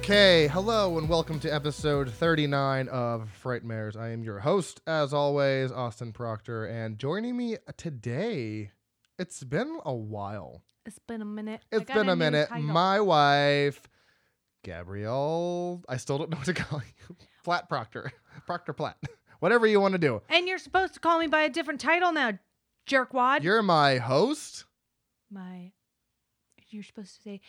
Okay, hello and welcome to episode 39 of Frightmares. I am your host, as always, Austin Proctor, and joining me today, it's been a while. It's been a minute. It's been a new minute. title. My wife, Gabrielle, I still don't know what to call you. Platt Proctor, Proctor Platt, whatever you want to do. and you're supposed to call me by a different title now, jerkwad. You're my host. my. You're supposed to say,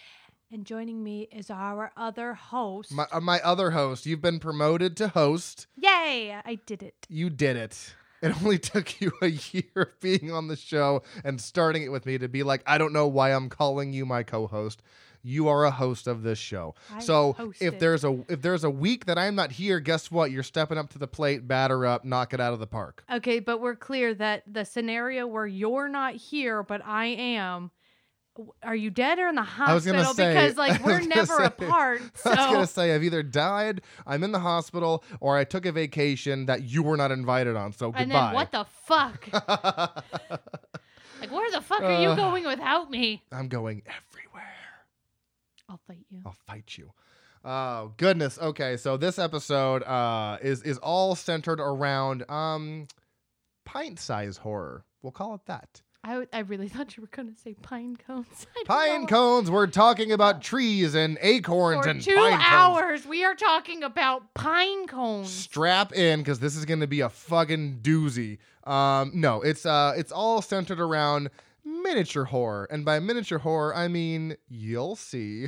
and joining me is our other host. My, uh, my other host. You've been promoted to host. Yay! I did it. You did it. It only took you a year of being on the show and starting it with me to be like, I don't know why I'm calling you my co-host. You are a host of this show. I so host if there's a if there's a week that I'm not here, guess what? You're stepping up to the plate, batter up, knock it out of the park. Okay, but we're clear that the scenario where you're not here, but I am. Are you dead or in the I was gonna hospital? say- because like we're never say- apart. So I was gonna say I've either died, I'm in the hospital, or I took a vacation that you were not invited on. So goodbye. and then what the fuck? like where the fuck are you Uh, going without me? I'm going everywhere. I'll fight you. I'll fight you. Oh goodness. Okay, so this episode uh, is is all centered around um, pint size horror. We'll call it that. I, w- I really thought you were going to say pine cones. Pine know. cones. We're talking about trees and acorns For and two pine cones. hours, we are talking about pine cones. Strap in because this is going to be a fucking doozy. Um, no, it's uh, it's all centered around miniature horror, and by miniature horror, I mean you'll see.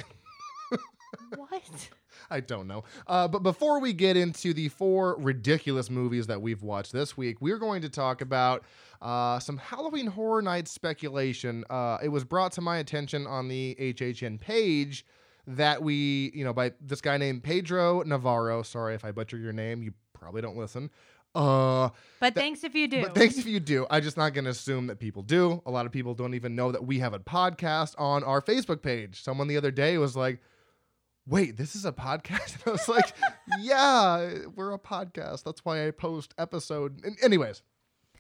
what? I don't know. Uh, but before we get into the four ridiculous movies that we've watched this week, we're going to talk about uh, some Halloween Horror Nights speculation. Uh, it was brought to my attention on the HHN page that we, you know, by this guy named Pedro Navarro. Sorry if I butcher your name. You probably don't listen. Uh, But thanks if you do. but thanks if you do. I'm just not going to assume that people do. A lot of people don't even know that we have a podcast on our Facebook page. Someone the other day was like, wait, this is a podcast? And I was like, yeah, we're a podcast. That's why I post episode. And anyways,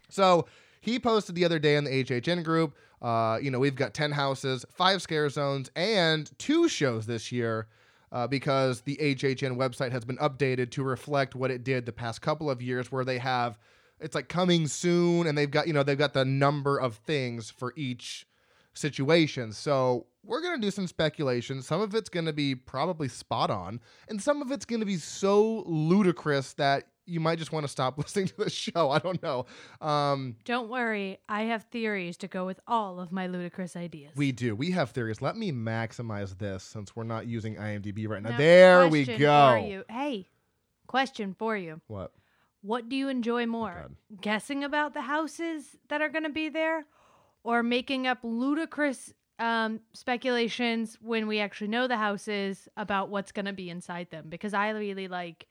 so he posted the other day in the HHN group. Uh, you know, we've got 10 houses, five scare zones, and two shows this year uh, because the HHN website has been updated to reflect what it did the past couple of years, where they have it's like coming soon, and they've got you know they've got the number of things for each situation. So we're gonna do some speculation. Some of it's gonna be probably spot on, and some of it's gonna be so ludicrous that you might just want to stop listening to the show. I don't know. Um, Don't worry, I have theories to go with all of my ludicrous ideas. we do. We have theories. Let me maximize this since we're not using IMDb right now. Now, there we go. You. Hey, question for you. What? What do you enjoy more? God. Guessing about the houses that are going to be there or making up ludicrous um, speculations when we actually know the houses about what's going to be inside them? Because I really like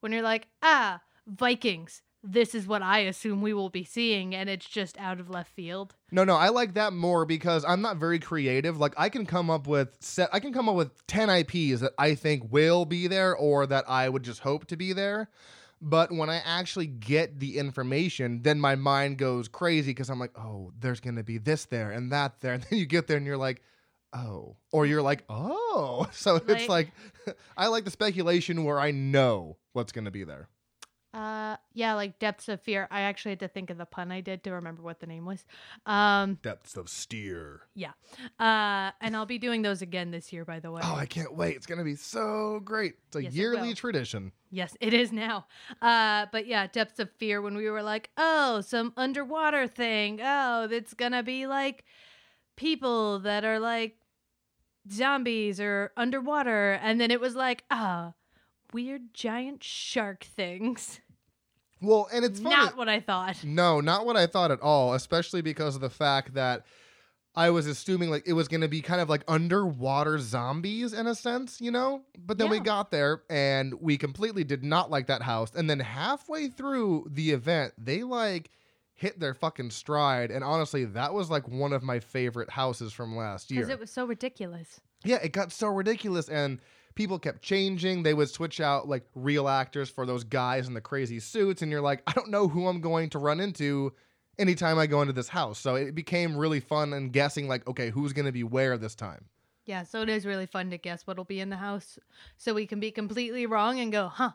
when you're like, ah, Vikings, this is what I assume we will be seeing, and it's just out of left field. No, no, I like that more because I'm not very creative. Like I can come up with set I can come up with 10 IPs that I think will be there or that I would just hope to be there. But when I actually get the information, then my mind goes crazy because I'm like, oh, there's going to be this there and that there. And then you get there and you're like, oh. Or you're like, oh. So it's like, I like the speculation where I know what's going to be there. Uh, yeah, like Depths of Fear. I actually had to think of the pun I did to remember what the name was. Um, Depths of steer. yeah. Uh, and I'll be doing those again this year, by the way. Oh, I can't wait. It's going to be so great. It's a Yes, yearly will. tradition. Yes, it is now. Uh, but yeah, Depths of Fear when we were like, oh, some underwater thing. Oh, that's gonna be like people that are like zombies or underwater, and then it was like, ah, weird giant shark things. Well, and it's funny. Not what I thought. No, not what I thought at all, especially because of the fact that I was assuming like it was going to be kind of like underwater zombies in a sense, you know? But then we got there and we completely did not like that house. And then halfway through the event, they like hit their fucking stride and honestly, that was like one of my favorite houses from last year. Because it was so ridiculous. Yeah, it got so ridiculous and people kept changing. They would switch out like real actors for those guys in the crazy suits and you're like, I don't know who I'm going to run into anytime I go into this house. So it became really fun and guessing like, okay, who's going to be where this time. Yeah, so it is really fun to guess what'll be in the house, so we can be completely wrong and go, huh?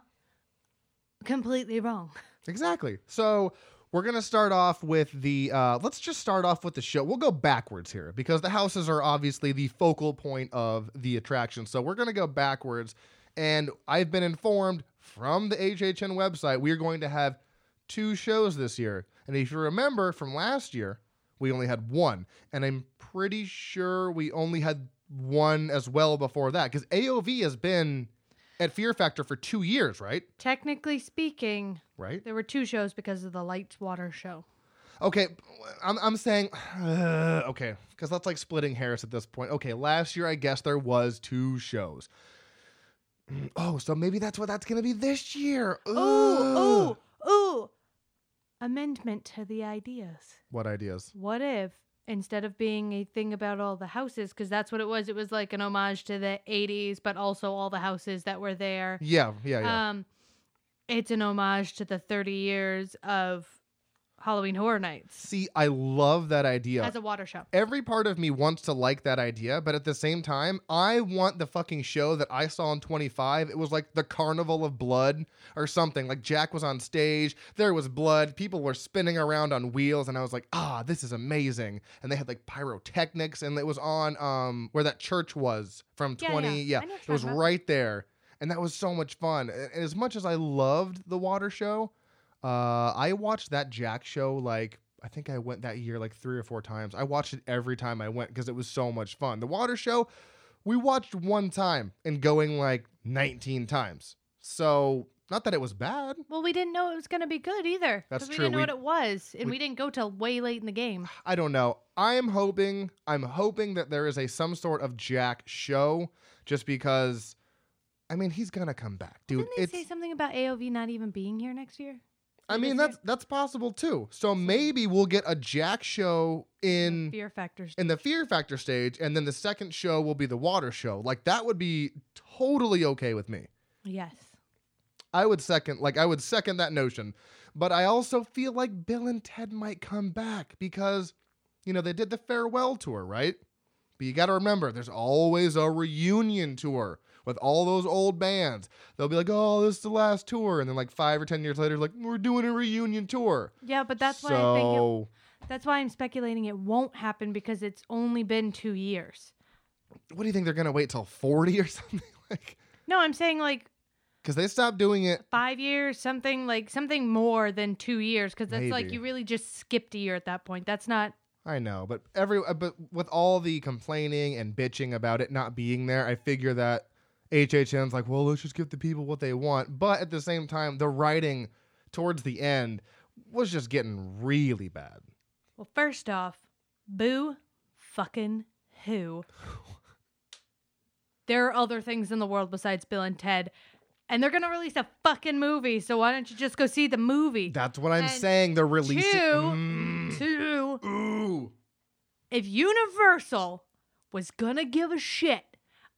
Completely wrong. Exactly. So we're gonna start off with the. Uh, let's just start off with the show. We'll go backwards here because the houses are obviously the focal point of the attraction. So we're gonna go backwards, and I've been informed from the HHN website we are going to have two shows this year. And if you remember from last year, we only had one, and I'm pretty sure we only had one as well before that because AOV has been at Fear Factor for two years, right? Technically speaking, Right. there were two shows because of the Lights Water show. Okay, I'm, I'm saying, uh, okay, because that's like splitting hairs at this point. Okay, last year I guess there was two shows. Oh, so maybe that's what that's gonna be this year. Ooh, ooh, ooh. Amendment to the ideas. What ideas? What if instead of being a thing about all the houses, because that's what it was, it was like an homage to the 80s, but also all the houses that were there. Yeah, yeah, yeah. Um, it's an homage to the 30 years of Halloween Horror Nights See, I love that idea. as a water show. Every part of me wants to like that idea, but at the same time, I want the fucking show that I saw in 25. It was like the Carnival of Blood or something. Like Jack was on stage, there was blood, people were spinning around on wheels, and I was like, ah, this is amazing. And they had like pyrotechnics, and it was on um where that church was from Yeah, 20. yeah. Yeah, I know what it was about. right there. And that was so much fun. And as much as I loved the water show, uh, I watched that Jack show like I think I went that year like three or four times. I watched it every time I went because it was so much fun. The water show, we watched one time and going like 19 times. So not that it was bad. Well, we didn't know it was going to be good either. That's 'cause we true. didn't know We- what it was, and we- we, didn't go till way late in the game. I don't know. I'm hoping I'm hoping that there is a some sort of Jack show just because I mean he's gonna come back, dude. Didn't they say something about AOV not even being here next year? I mean that's that's possible too. So maybe we'll get a Jack show in Fear factors. in the Fear Factor stage, and then the second show will be the Water show. Like that would be totally okay with me. yes. I would second, like I would second that notion. But I also feel like Bill and Ted might come back because, you know, they did the farewell tour, right? But you got to remember, there's always a reunion tour with all those old bands. They'll be like, "Oh, this is the last tour," and then like five or ten years later, like we're doing a reunion tour. Yeah, but that's so, why I think it, that's why I'm speculating it won't happen because it's only been two years. what do you think they're gonna wait till forty or something? like, No, I'm saying like because they stopped doing it five years, something like something more than two years, because that's like you really just skipped a year at that point. That's not. I know, but every uh, but with all the complaining and bitching about it not being there, I figure that HHN's like, well, let's just give the people what they want. But at the same time, the writing towards the end was just getting really bad. Well, first off, boo, fucking who? there are other things in the world besides Bill and Ted, and they're gonna release a fucking movie. So why don't you just go see the movie? That's what I'm And saying. They're releasing. two, Mm. Two, Ooh. if Universal was gonna give a shit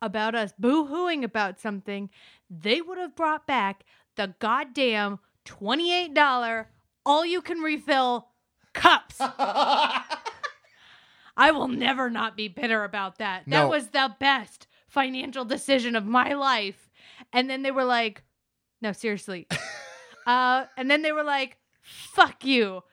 about us boo-hooing about something, they would have brought back the goddamn $28 all you can refill cups. I will never not be bitter about that. That was the best financial decision of my life. And then they were like, no, seriously. uh, and then they were like, fuck you.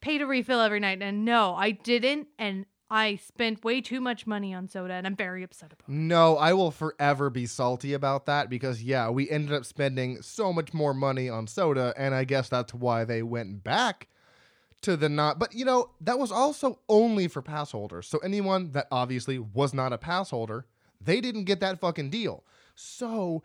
Pay to refill every night. And no, I didn't. And I spent way too much money on soda. And I'm very upset about it. No, I will forever be salty about that because yeah, we ended up spending so much more money on soda, and I guess that's why they went back to the not. But you know, that was also only for pass holders. So anyone that obviously was not a pass holder, they didn't get that fucking deal. So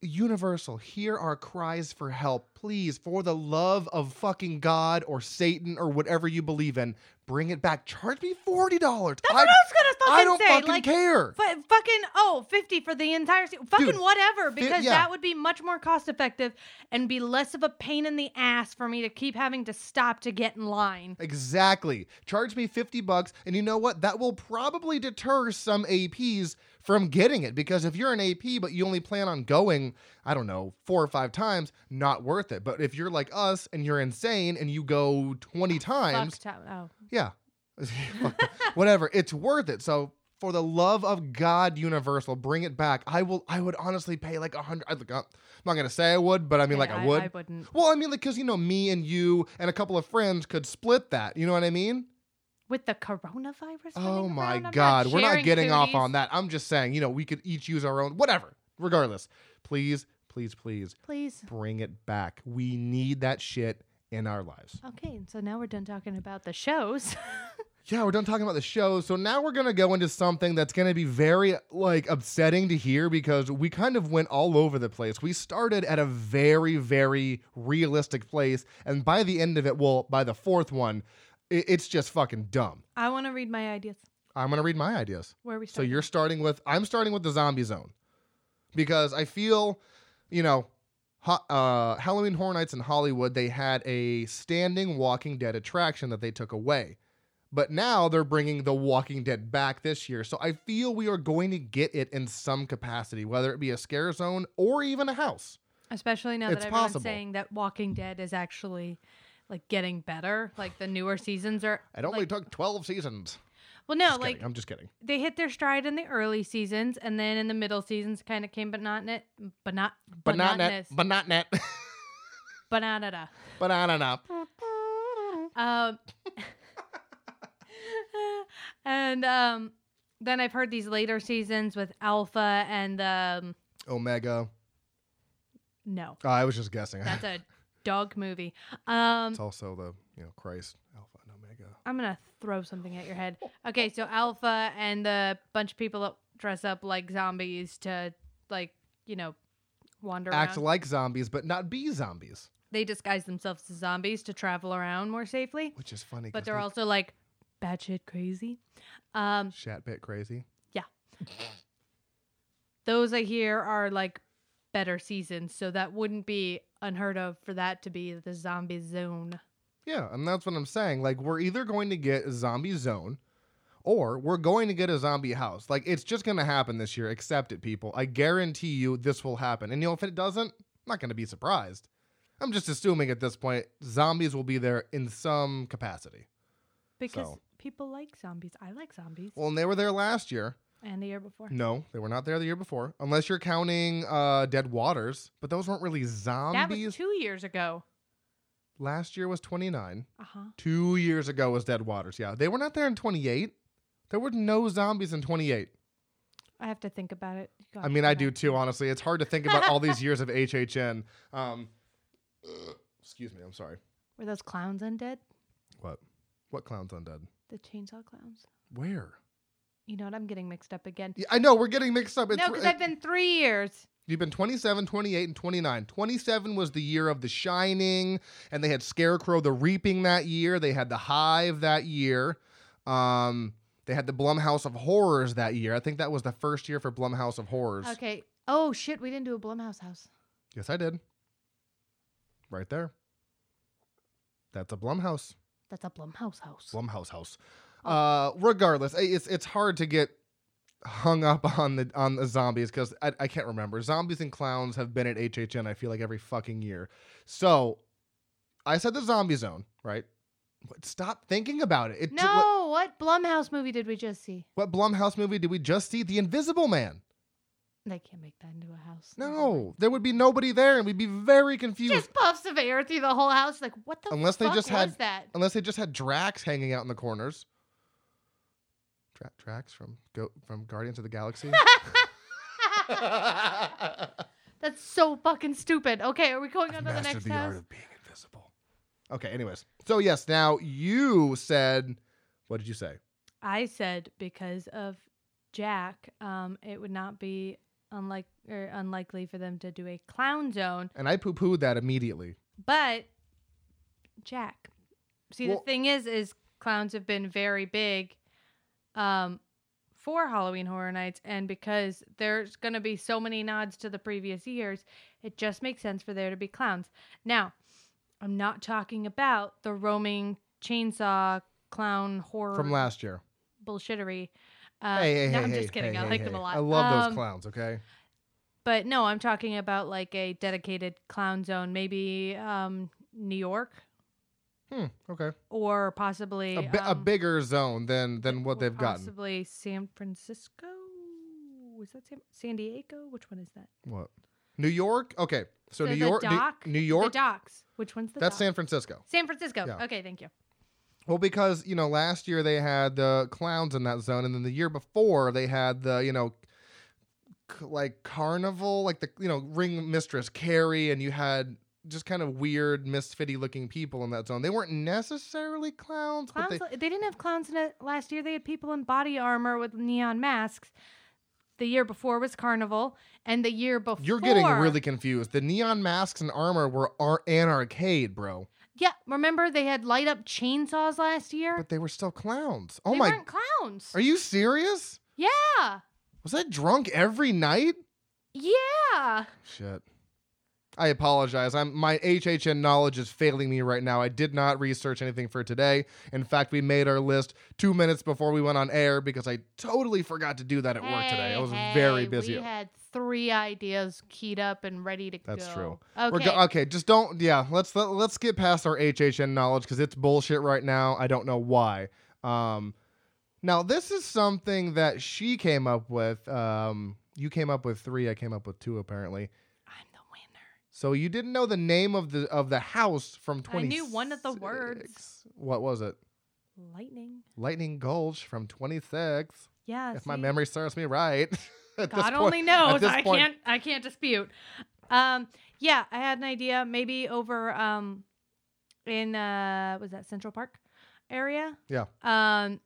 Universal, hear our cries for help. Please, for the love of fucking God or Satan or whatever you believe in, bring it back. Charge me $40. That's what I was gonna fucking say. I don't say. fucking like, care. F- fucking oh 50 for the entire se- fucking Dude, whatever because yeah. that would be much more cost effective and be less of a pain in the ass for me to keep having to stop to get in line. Exactly. Charge me 50 bucks and you know what? That will probably deter some APs from getting it because if you're an AP but you only plan on going, I don't know, 4 or 5 times, not worth it. But if you're like us and you're insane and you go 20 times, Fuck oh. yeah. Whatever, it's worth it. So for the love of God, Universal, bring it back. I will. I would honestly pay like a hundred. Uh, I'm not gonna say I would, but I mean, like I, I, would. I wouldn't. well, I mean, like, cause you know, me and you and a couple of friends could split that. You know what I mean? With the coronavirus. Oh my around, God, we're not getting off on that. I'm just saying, you know, we could each use our own. Whatever. Regardless, please, please, please Please. bring it back. We need that shit in our lives. Okay, so now we're done talking about the shows. Yeah, we're done talking about the show. So now we're gonna go into something that's gonna be very like upsetting to hear because we kind of went all over the place. We started at a very, very realistic place, and by the end of it, well, by the fourth one, i- it's just fucking dumb. I want to read my ideas. I'm gonna read my ideas. Where are we starting? So you're starting with I'm starting with the zombie zone because I feel, you know, uh, Halloween Horror Nights in Hollywood they had a standing Walking Dead attraction that they took away, but now they're bringing the Walking Dead back this year. So I feel we are going to get it in some capacity, whether it be a scare zone or even a house. Especially now It's that everyone's possible. saying that Walking Dead is actually like getting better. Like the newer seasons are. It only like, took 12 seasons. Well, no, Just like kidding. I'm just kidding. they hit their stride in the early seasons, and then in the middle seasons, kind of came, but not net, but not, But not net. But not net. banana. but not enough. Um, and um, then I've heard these later seasons with Alpha and um, Omega. no, Oh, I was just guessing. that's a dog movie. Um, It's also the you know Christ Alpha and Omega. I'm gonna throw something at your head. Okay, so Alpha and the bunch of people that dress up like zombies to like you know wander Act around. like zombies, but not be zombies, they disguise themselves as zombies to travel around more safely, which is funny. but 'cause they're they also like batshit crazy. Um, shat bit crazy. Yeah. Those I hear are like better seasons, so that wouldn't be unheard of for that to be the zombie zone. Yeah, and that's what I'm saying. Like we're either going to get a zombie zone, or we're going to get a zombie house. Like it's just gonna happen this year. Accept it, people. I guarantee you this will happen. And you know if it doesn't, I'm not gonna be surprised. I'm just assuming at this point zombies will be there in some capacity. Because So. people like zombies. I like zombies. Well, and they were there last year. and the year before. No, they were not there the year before, unless you're counting uh, Dead Waters. But those weren't really zombies. That was two years ago. Last year was 29. Uh huh. Two years ago was Dead Waters. Yeah, they were not there in 28. There were no zombies in 28. I have to think about it. I mean, I do too. Honestly, it's hard to think about all these years of HHN. Um, excuse me. I'm sorry. Were those clowns undead? What? What clowns undead? The chainsaw clowns. Where? You know what? I'm getting mixed up again. Yeah, I know we're getting mixed up. It's, no, because I've been three years. You've been 27, 28, and 29. 27 was the year of The Shining, and they had Scarecrow the Reaping that year. They had The Hive that year. Um, they had the Blumhouse of Horrors that year. I think that was the first year for Blumhouse of Horrors. Okay. Oh shit! We didn't do a Blumhouse house. Yes, I did. Right there. That's a Blumhouse. That's a Blumhouse house. Blumhouse house. Uh, regardless, it's it's hard to get hung up on the on the zombies because I, I can't remember. Zombies and clowns have been at HHN. I feel like every fucking year. So I said the zombie zone, right? Stop thinking about it. it ju- no, what, what Blumhouse movie did we just see? what Blumhouse movie did we just see? The Invisible Man. They can't make that into a house. No, there would be nobody there, and we'd be very confused. Just puffs of air through the whole house. Like what the Unless they just was had- that? Unless they just had Drax hanging out in the corners. Dra- Drax from Go- from Guardians of the Galaxy. That's so fucking stupid. Okay, are we going on to the Mastered next the house? art of being invisible. Okay, anyways. So yes, now you said what did you say? I said because of Jack, um, it would not be unlike or unlikely for them to do a clown zone. And I poo-pooed that immediately. But Jack, see, Well- the thing is, is clowns have been very big, um, for Halloween Horror Nights, and because there's going to be so many nods to the previous years, it just makes sense for there to be clowns. Now, I'm not talking about the roaming chainsaw clown horror From last year. bullshittery. Uh, hey, hey, no, hey, I'm just kidding. I like them a lot. I love those Um, clowns, okay? But no, I'm talking about like a dedicated clown zone, maybe um, New York. Hmm. Okay. or possibly A, bi- a um, bigger zone than than what they've gotten. Possibly San Francisco. Was that San, San Diego? Which one is that? What? New York? Okay. So The- New York, New- dock? New York. The docks. Which one's the That's dock? San Francisco. San Francisco. Yeah. Okay, thank you. Well, because you know, last year they had the clowns in that zone, and then the year before they had the you know, c- like carnival, like the you know ring mistress Carrie, and you had just kind of weird, misfitty looking people in that zone. They weren't necessarily clowns, Clowns. but they they, didn't have clowns in it last year. They had people in body armor with neon masks. The year before was Carnival, and the year before you're getting really confused. The neon masks and armor were ar- an arcade, bro, yeah. Remember they had light up chainsaws last year. but they were still clowns. Oh they my! weren't clowns. Are you serious? yeah, Was I drunk every night? yeah. Shit. I apologize. I'm my HHN knowledge is failing me right now. I did not research anything for today. In fact, we made our list two minutes before we went on air because I totally forgot to do that at work today. I was Hey, very busy. We had three ideas keyed up and ready to That's go. That's true. Okay. Go- okay, just don't. Yeah, let's let, let's get past our HHN knowledge because it's bullshit right now. I don't know why. Um, now this is something that she came up with. Um, you came up with three. I came up with two apparently. I'm the winner. So you didn't know the name of the of the house from I twenty. knew one of the words. What was it? Lightning. Lightning Gulch from twenty six. Yeah. If my memory serves me right. God point- only knows. I point- can't. I can't dispute. Um. Yeah, I had an idea. Maybe over um, in uh, was that Central Park area? Yeah. Um,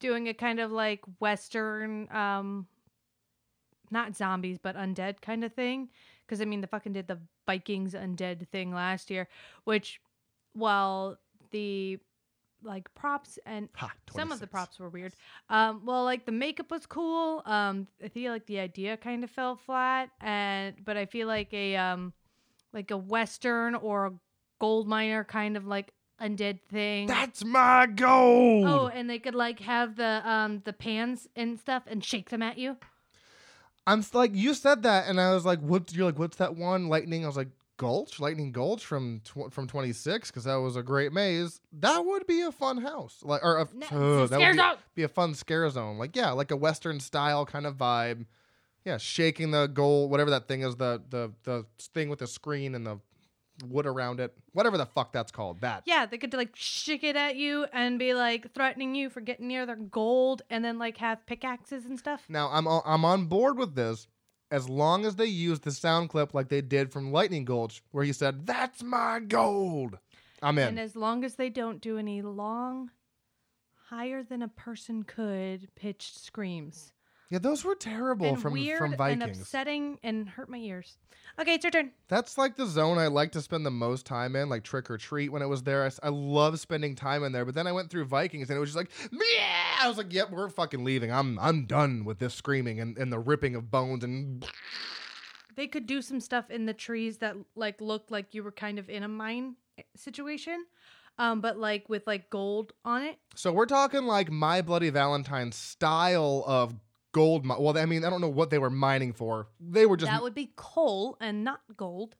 doing a kind of like Western um, not zombies but undead kind of thing. Because I mean, the fucking did the Vikings undead thing last year, which while the like props and Ha, some of the props were weird. Um, well, like the makeup was cool. Um, I feel like the idea kind of fell flat, and but I feel like a um, like a western or a gold miner kind of like undead thing. That's my goal. oh, and they could like have the um the pans and stuff and shake them at you. I'm like you said that, and I was like, "What?" You're like, "What's that one?" Lightning. I was like, "Gulch, Lightning Gulch from tw- from 26," because that was a great maze. That would be a fun house, like or a, No, uh, that would be, be a fun scare zone. Like yeah, like a Western style kind of vibe. Yeah, shaking the gold, whatever that thing is, the the the thing with the screen and the wood around it, whatever the fuck that's called. That. Yeah, they could like shake it at you and be like threatening you for getting near their gold, and then like have pickaxes and stuff. Now I'm o- I'm on board with this as long as they use the sound clip like they did from Lightning Gulch, where he said, "That's my gold." I'm in. And as long as they don't do any long, higher than a person could pitched screams. Yeah, those were terrible and from weird from and upsetting and hurt my ears. Okay, it's your turn. That's like the zone I like to spend the most time in, like Trick or Treat. When it was there, I love spending time in there. But then I went through Vikings, and it was just like, yeah. I was like, yep, we're fucking leaving. I'm I'm done with this screaming and, and the ripping of bones and They could do some stuff in the trees that like looked like you were kind of in a mine eh, situation, um, but like with like gold on it. So we're talking like My Bloody Valentine style of gold. mi- Well, I mean, I don't know what they were mining for. They were just that would be coal and not gold.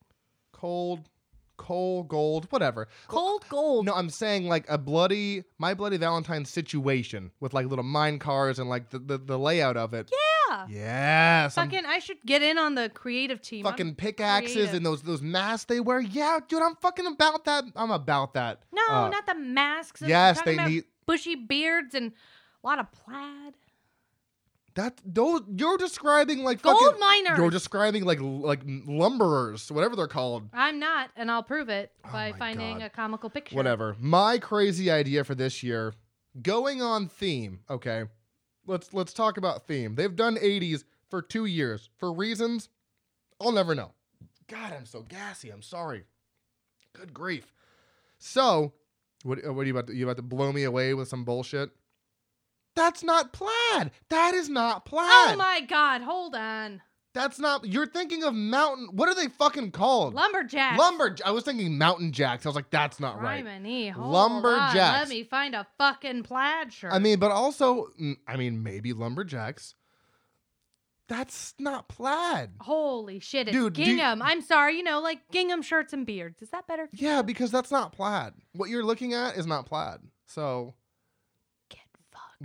cold, coal, gold, whatever. Cold gold. No, I'm saying like a bloody My Bloody Valentine situation with like little mine cars and like the, the, the layout of it. Yeah. Yeah, Fucking, I should get in on the creative team. I'm- fucking pickaxes creative. and those those masks they wear. Yeah, dude, I'm fucking about that. I'm about that. No, Uh, not the masks. I'm yes, they need- bushy beards and a lot of plaid. That those you're describing like Gold fucking miners. You're describing like like lumberers, whatever they're called. I'm not, and I'll prove it Oh by finding God. a comical picture. Whatever. My crazy idea for this year, going on theme. Okay, let's let's talk about theme. They've done 80s for two years for reasons I'll never know. God, I'm so gassy. I'm sorry. Good grief. So, what, what are you about? To, you about to blow me away with some bullshit? That's not plaid. That is not oh plaid. Oh my god, hold on. That's not. You're thinking of mountain. What are they fucking called? Lumberjack. Lumber. I was thinking mountain jacks. I was like, that's not right. Criminy, Lumberjacks. on, Let me find a fucking plaid shirt. I mean, but also, I mean, maybe lumberjacks. That's not plaid. Holy shit, it's Dude, do you- gingham. I'm sorry, you know, like gingham shirts and beards. Is that better? Yeah, because that's not plaid. What you're looking at is not plaid. So.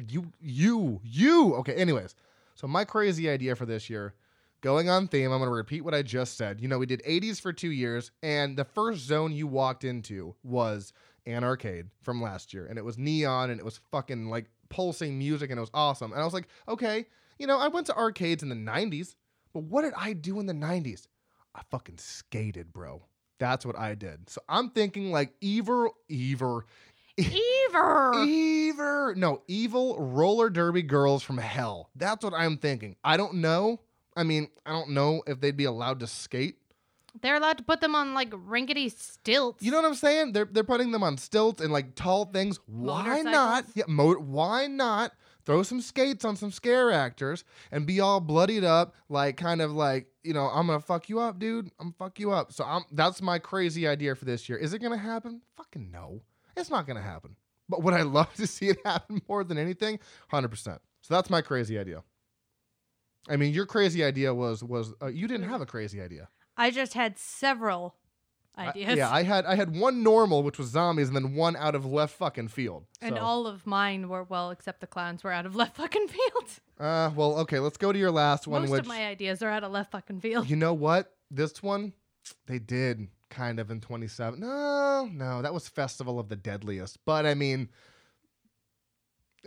You you you. Okay anyways. So my crazy idea for this year going on theme i'm going to repeat what i just said. You know we did 80s for two years and the first zone you walked into was an arcade from last year and it was neon and it was fucking like pulsing music and it was awesome. And i was like okay you know i went to arcades in the 90s but what did i do in the 90s i fucking skated bro. That's what i did. So i'm thinking like evil evil Ever. Evil. No, evil roller derby girls from hell. That's what I'm thinking. I don't know. I mean, I don't know if they'd be allowed to skate. They're allowed to put them on like rinkety stilts. You know what I'm saying? They're they're putting them on stilts and like tall things. Why not? Yeah, mo- why not throw some skates on some scare actors and be all bloodied up, like kind of like you know, I'm gonna fuck you up, dude. I'm gonna fuck you up. So I'm that's my crazy idea for this year. Is it gonna happen? Fucking no, it's not gonna happen. But would I love to see it happen more than anything? Hundred percent. So that's my crazy idea. I mean, your crazy idea was was uh, you didn't have a crazy idea. I just had several I- ideas. yeah, I had I had one normal, which was zombies, and then one out of left fucking field. and all of mine were well, except the clowns were out of left fucking field. uh, well, okay, let's go to your last one. Most which of my ideas are out of left fucking field. you know what? This one, they did kind of in 27. No, no, that was Festival of the Deadliest. But I mean,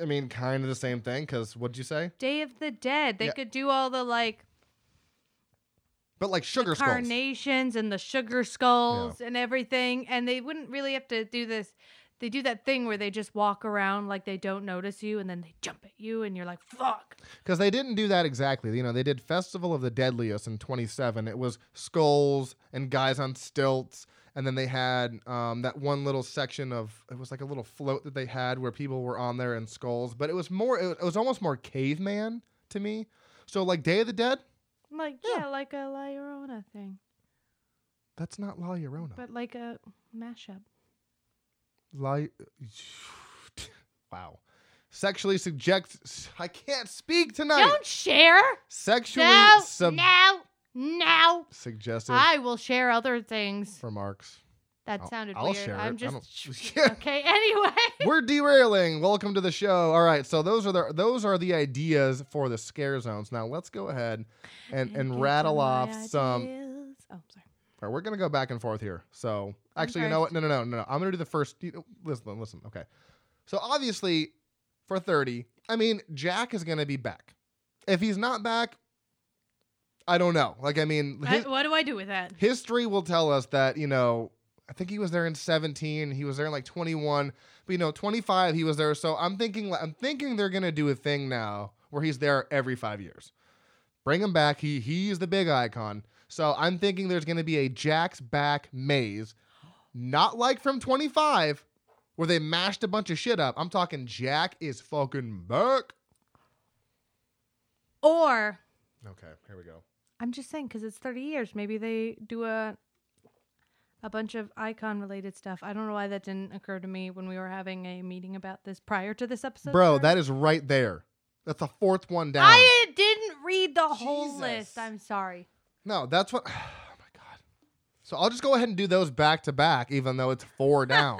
I mean, kind of the same thing. Because what'd you say? Day of the Dead. They Yeah. could do all the like But like sugar skulls. carnations and the sugar skulls and everything, and they wouldn't really have to do this. They do that thing where they just walk around like they don't notice you, and then they jump at you, and you're like, "Fuck!" Because they didn't do that exactly. You know, they did Festival of the Deadliest in 27. It was skulls and guys on stilts. And then they had um, that one little section of, it was like a little float that they had where people were on there in skulls. But it was more, it was almost more caveman to me. So, like Day of the Dead, like, Yeah. yeah, like a La Llorona thing, that's not La Llorona. but like a mashup. La... wow. Sexually subject. I can't speak tonight. Don't share. Sexually No, sub- no, no. suggestive I will share other things. remarks. That I'll- sounded I'll weird. share I'm it. Just don't- okay. Anyway, We're derailing. Welcome to the show. All right, so those are the those are the ideas for the scare zones. Now let's go ahead and Get and rattle off some. Oh, sorry. All right, we're gonna go back and forth here. So actually, you know what? No, no, no, no, no. I'm gonna do the first. You know, listen, listen. Okay. So obviously, for thirty, I mean, Jack is gonna be back. If he's not back, I don't know. Like, I mean, I- what do I do with that? history will tell us that you know i think he was there in 17 he was there in like 21 but you know 25 he was there so i'm thinking i'm thinking they're gonna do a thing now where he's there every five years bring him back he he's the big icon so i'm thinking there's gonna be a jack's back maze not like from 25 where they mashed a bunch of shit up i'm talking jack is fucking back Or okay here we go I'm just saying because it's 30 years. Maybe they do a a bunch of icon related stuff. I don't know why that didn't occur to me when we were having a meeting about this prior to this episode. bro that is right there that's the fourth one down I didn't read the whole list. I'm sorry. No, that's what. Oh my god. So I'll just go ahead and do those back to back, even though it's four down.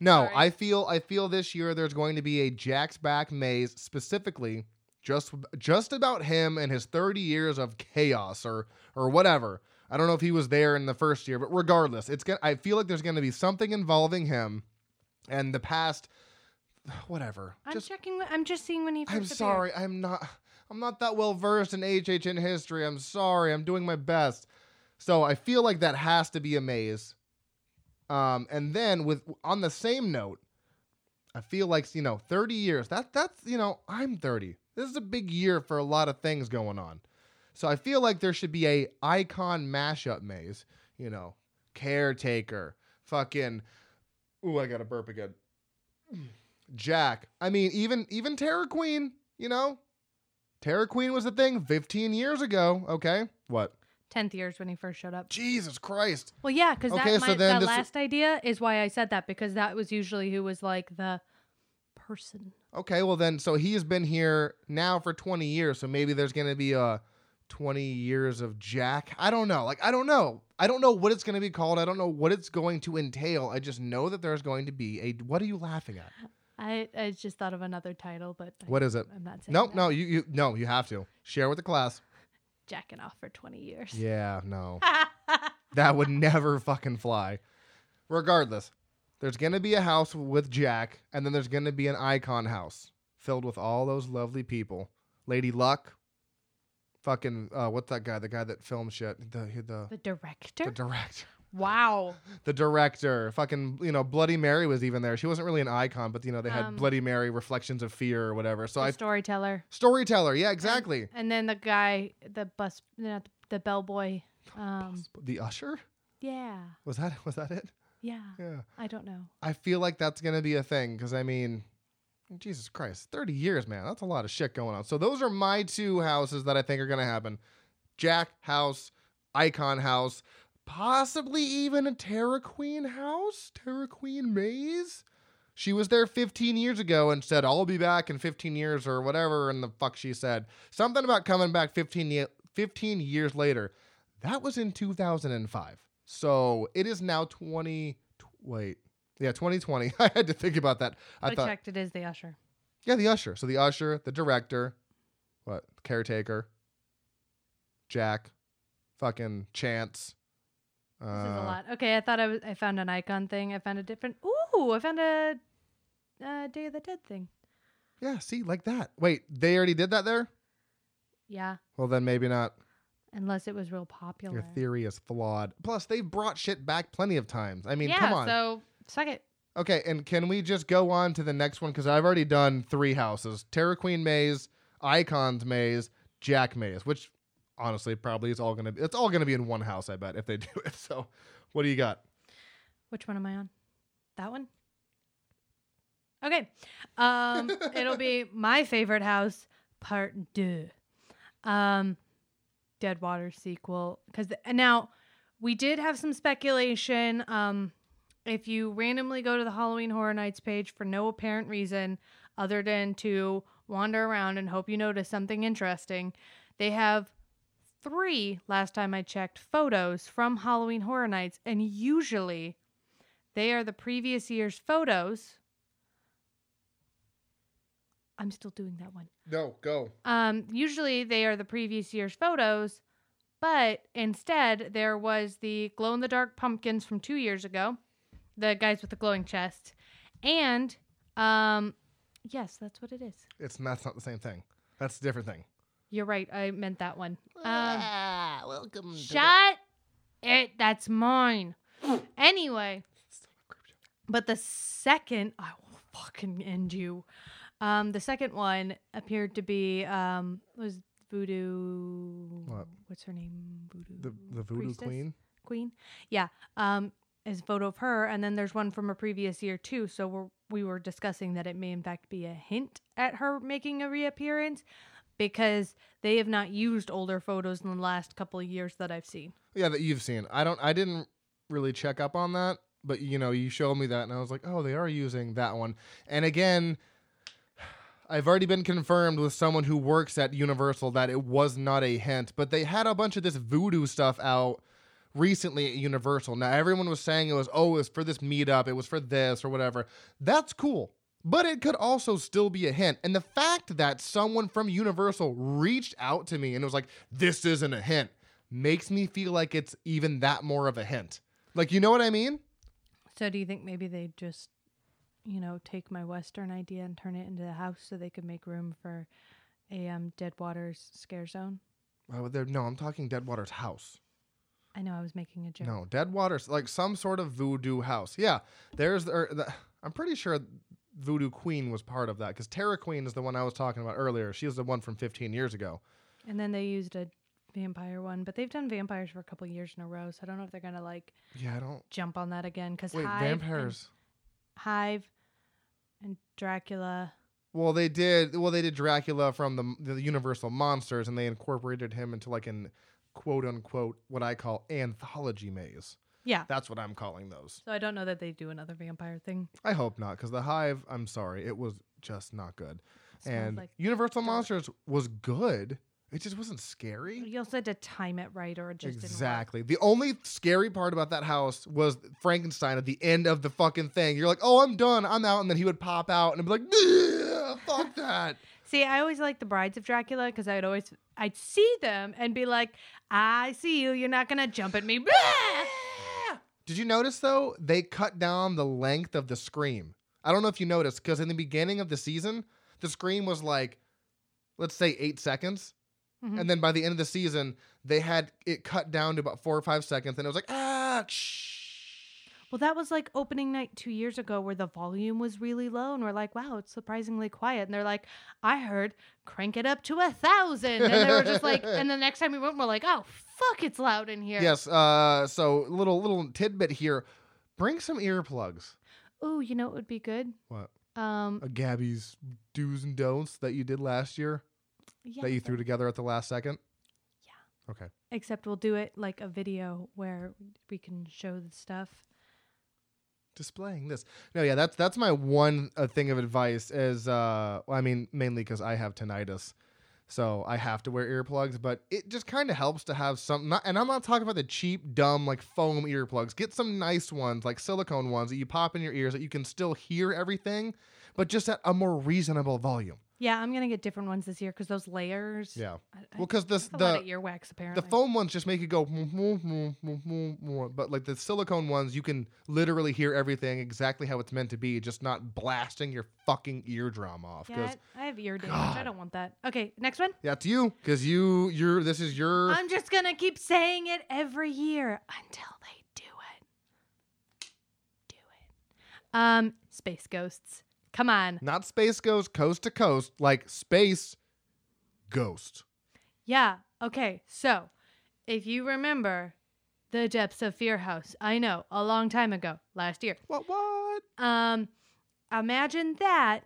no, Sorry. I feel I feel this year there's going to be a Jack's back maze specifically just just about him and his 30 years of chaos or or whatever. I don't know if he was there in the first year, but regardless, it's gonna, I feel like there's going to be something involving him and the past. Whatever. I'm just checking. I'm just seeing when he. I'm sorry. I'm not. I'm not that well versed in HHN history. I'm sorry. I'm doing my best. So I feel like that has to be a maze. Um, and then with on the same note, I feel like you know, 30 years. That that's you know, I'm 30. This is a big year for a lot of things going on. So I feel like there should be a icon mashup maze. You know, caretaker, fucking. Ooh, I got to burp again. Jack. I mean, even even Terra Queen, you know? Terra Queen was a thing 15 years ago, okay? What? Tenth years when he first showed up. Jesus Christ. Well, yeah, because Okay, that, so that this- last idea is why I said that because that was usually who was like the person. Okay, well then so he has been here now for 20 years, so maybe there's going to be a 20 years of Jack. I don't know. Like I don't know. I don't know what it's going to be called. I don't know what it's going to entail. I just know that there's going to be a What are you laughing at? I, I just thought of another title, but I- What is it? I'm not saying. No, that. no, you you no, you have to. Share with the class. Jacking off for 20 years. Yeah, no. That would never fucking fly. Regardless, there's going to be a house with Jack, and then there's going to be an icon house filled with all those lovely people. Lady Luck, fucking, uh, what's that guy? The guy that filmed shit. The, the, the director? the director. Wow. The director. Fucking, you know, Bloody Mary was even there. She wasn't really an icon, but, you know, they had Um, Bloody Mary reflections of fear or whatever. So the I. storyteller. Storyteller. Yeah, exactly. And then the guy, the bus, not the, the bellboy. Um, the Usher? yeah. Was that was that it? Yeah. Yeah. I don't know. I feel like that's gonna be a thing because I mean, Jesus Christ, thirty years, man, that's a lot of shit going on. So those are my two houses that I think are gonna happen: Jack House, Icon House, possibly even a Terra Queen house, Terra Queen Maze. She was there 15 years ago and said, "I'll be back in 15 years" or whatever, and the fuck she said. Something about coming back 15 ye- 15 years later. That was in 2005. So it is now 20. tw- Wait, yeah, 2020. I had to think about that. I I, thought, checked. It is the usher. yeah, the usher. So the usher, the director, what caretaker, Jack, fucking Chance. This is a Uh, lot. Okay, I thought I was. I found an icon thing. I found a different. Ooh, I found a, uh Day of the Dead thing. Yeah, see, like that. Wait, they already did that there. Yeah, Well, then maybe not. unless it was real popular. Your theory is flawed. Plus, they've brought shit back plenty of times. I mean, yeah. come on. So suck it. Okay, and can we just go on to the next one? Because I've already done three houses Terra Queen Maze, Icons Maze, Jack Maze, which honestly probably it's all going to be, it's all going to be in one house, I bet, if they do it. So, what do you got? Which one am I on? That one. Okay. Um, it'll be my favorite house, part two, Um, Dead Water sequel. Because now we did have some speculation. Um, if you randomly go to the Halloween Horror Nights page for no apparent reason other than to wander around and hope you notice something interesting, they have three, last time I checked, photos from Halloween Horror Nights. And usually they are the previous year's photos. I'm still doing that one. No, go. Um, usually they are the previous year's photos, but instead there was the glow in the dark pumpkins from two years ago, the guys with the glowing chest, and um, yes, that's what it is. It's that's not the same thing. That's a different thing. You're right. I meant that one. Um, ah, welcome. shut it. That's mine. anyway, but the second, I will fucking end you. Um, the second one appeared to be um was Voodoo. What? What's her name? Voodoo. the the Voodoo Priestess? Queen. Queen. Yeah. Um, is a photo of her, and then there's one from a previous year too. So we're we were discussing that it may in fact be a hint at her making a reappearance because they have not used older photos in the last couple of years that I've seen. Yeah, that you've seen. I don't. I didn't really check up on that, but you know, you showed me that, and I was like, oh, they are using that one. And again, I've already been confirmed with someone who works at Universal that it was not a hint, but they had a bunch of this voodoo stuff out recently at Universal. Now everyone was saying it was oh, it was for this meetup, it was for this or whatever. That's cool. But it could also still be a hint. And the fact that someone from Universal reached out to me and was like, this isn't a hint, makes me feel like it's even that more of a hint. Like, you know what I mean? So do you think maybe they just, you know, take my Western idea and turn it into a house so they could make room for a um, Dead Waters scare zone? There? No, I'm talking Deadwater's house. I know I was making a joke. No, Deadwater's like some sort of voodoo house. Yeah, there's the, the I'm pretty sure Voodoo Queen was part of that because Terra Queen is the one I was talking about earlier. She was the one from 15 years ago. And then they used a vampire one, but they've done vampires for a couple years in a row, so I don't know if they're gonna like Yeah, I don't. jump on that again because Wait, Hive, and- vampires. Hive, and Dracula. Well, they did. Well, they did Dracula from the the Universal monsters, and they incorporated him into like an quote unquote what I call anthology maze. Yeah. That's what I'm calling those. So I don't know that they do another vampire thing. I hope not, because the Hive. I'm sorry, it was just not good. Smells and like Universal dirt. Monsters was good. It just wasn't scary. You also had to time it right, or it just exactly. The only scary part about that house was Frankenstein at the end of the fucking thing. You're like, oh, I'm done, I'm out, and then he would pop out and be like, fuck that. See, I always liked the Brides of Dracula because I'd always I'd see them and be like, "I see you. You're not gonna jump at me." Did you notice though? They cut down the length of the scream. I don't know if you noticed because in the beginning of the season, the scream was like, let's say eight seconds. Mhm. And then by the end of the season, they had it cut down to about four or five seconds, and it was like, ah, shh. Well, that was like opening night two years ago where the volume was really low, and we're like, "Wow, it's surprisingly quiet." And they're like, "I heard crank it up to a thousand. and they were just like, and the next time we went, we're like, "Oh fuck, it's loud in here." Yes. Uh, so little little tidbit here. Bring some earplugs. Ooh, you know it would be good? What? Um, A Gabby's do's and don'ts that you did last year yeah, that you threw together at the last second. Yeah. Okay. Except we'll do it like a video where we can show the stuff. Displaying this. No, yeah, that's that's my one uh, thing of advice is uh I mean mainly cuz I have tinnitus. So I have to wear earplugs, but it just kind of helps to have some not, and I'm not talking about the cheap dumb like foam earplugs. Get some nice ones like silicone ones that you pop in your ears that you can still hear everything, but just at a more reasonable volume. Yeah, I'm gonna get different ones this year because those layers. Yeah. I, Well, cuz this that's a lot of the earwax apparently. the foam ones just make it go but like the silicone ones you can literally hear everything exactly how it's meant to be, just not blasting your fucking eardrum off Yeah, I I have ear damage. I don't want that. Okay, next one. Yeah, it's you, because you, you're. This is your. I'm just gonna keep saying it every year until they do it. Do it. Um, space ghosts. Come on. not space ghost, coast to coast, like space ghost. Yeah. Okay. So, if you remember the depths of Fear House, I know a long time ago, last year. What? What? Um, imagine that,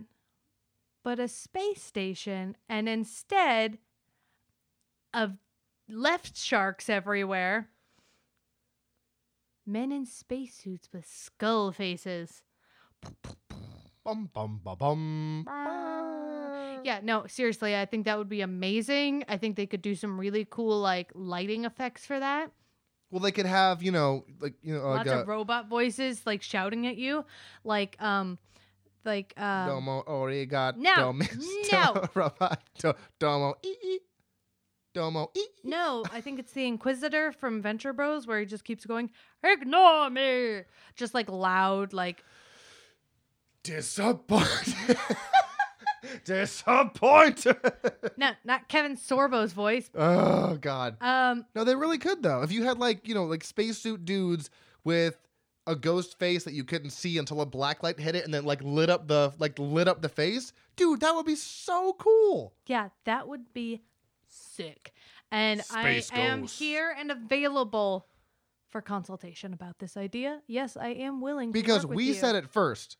but a space station, and instead of left sharks everywhere, men in spacesuits with skull faces. Bum bum ba bum. Yeah, no, seriously, I think that would be amazing. I think they could do some really cool like lighting effects for that. Well, they could have, you know, like you know, like Lots a of robot voices like shouting at you, like um, like um, domo origato, no, Mr. no. Roboto, domo e e, domo e. e. No, I think it's the Inquisitor from Venture Bros where he just keeps going, ignore me. Just like loud, like Disappointed. Disappointed. no, not Kevin Sorbo's voice. oh God. Um, No, they really could though. If you had like you know like spacesuit dudes with a ghost face that you couldn't see until a black light hit it and then like lit up the like lit up the face, dude, that would be so cool. yeah, that would be sick. And Space I am here and available for consultation about this idea. Yes, I am willing to Because we said it first.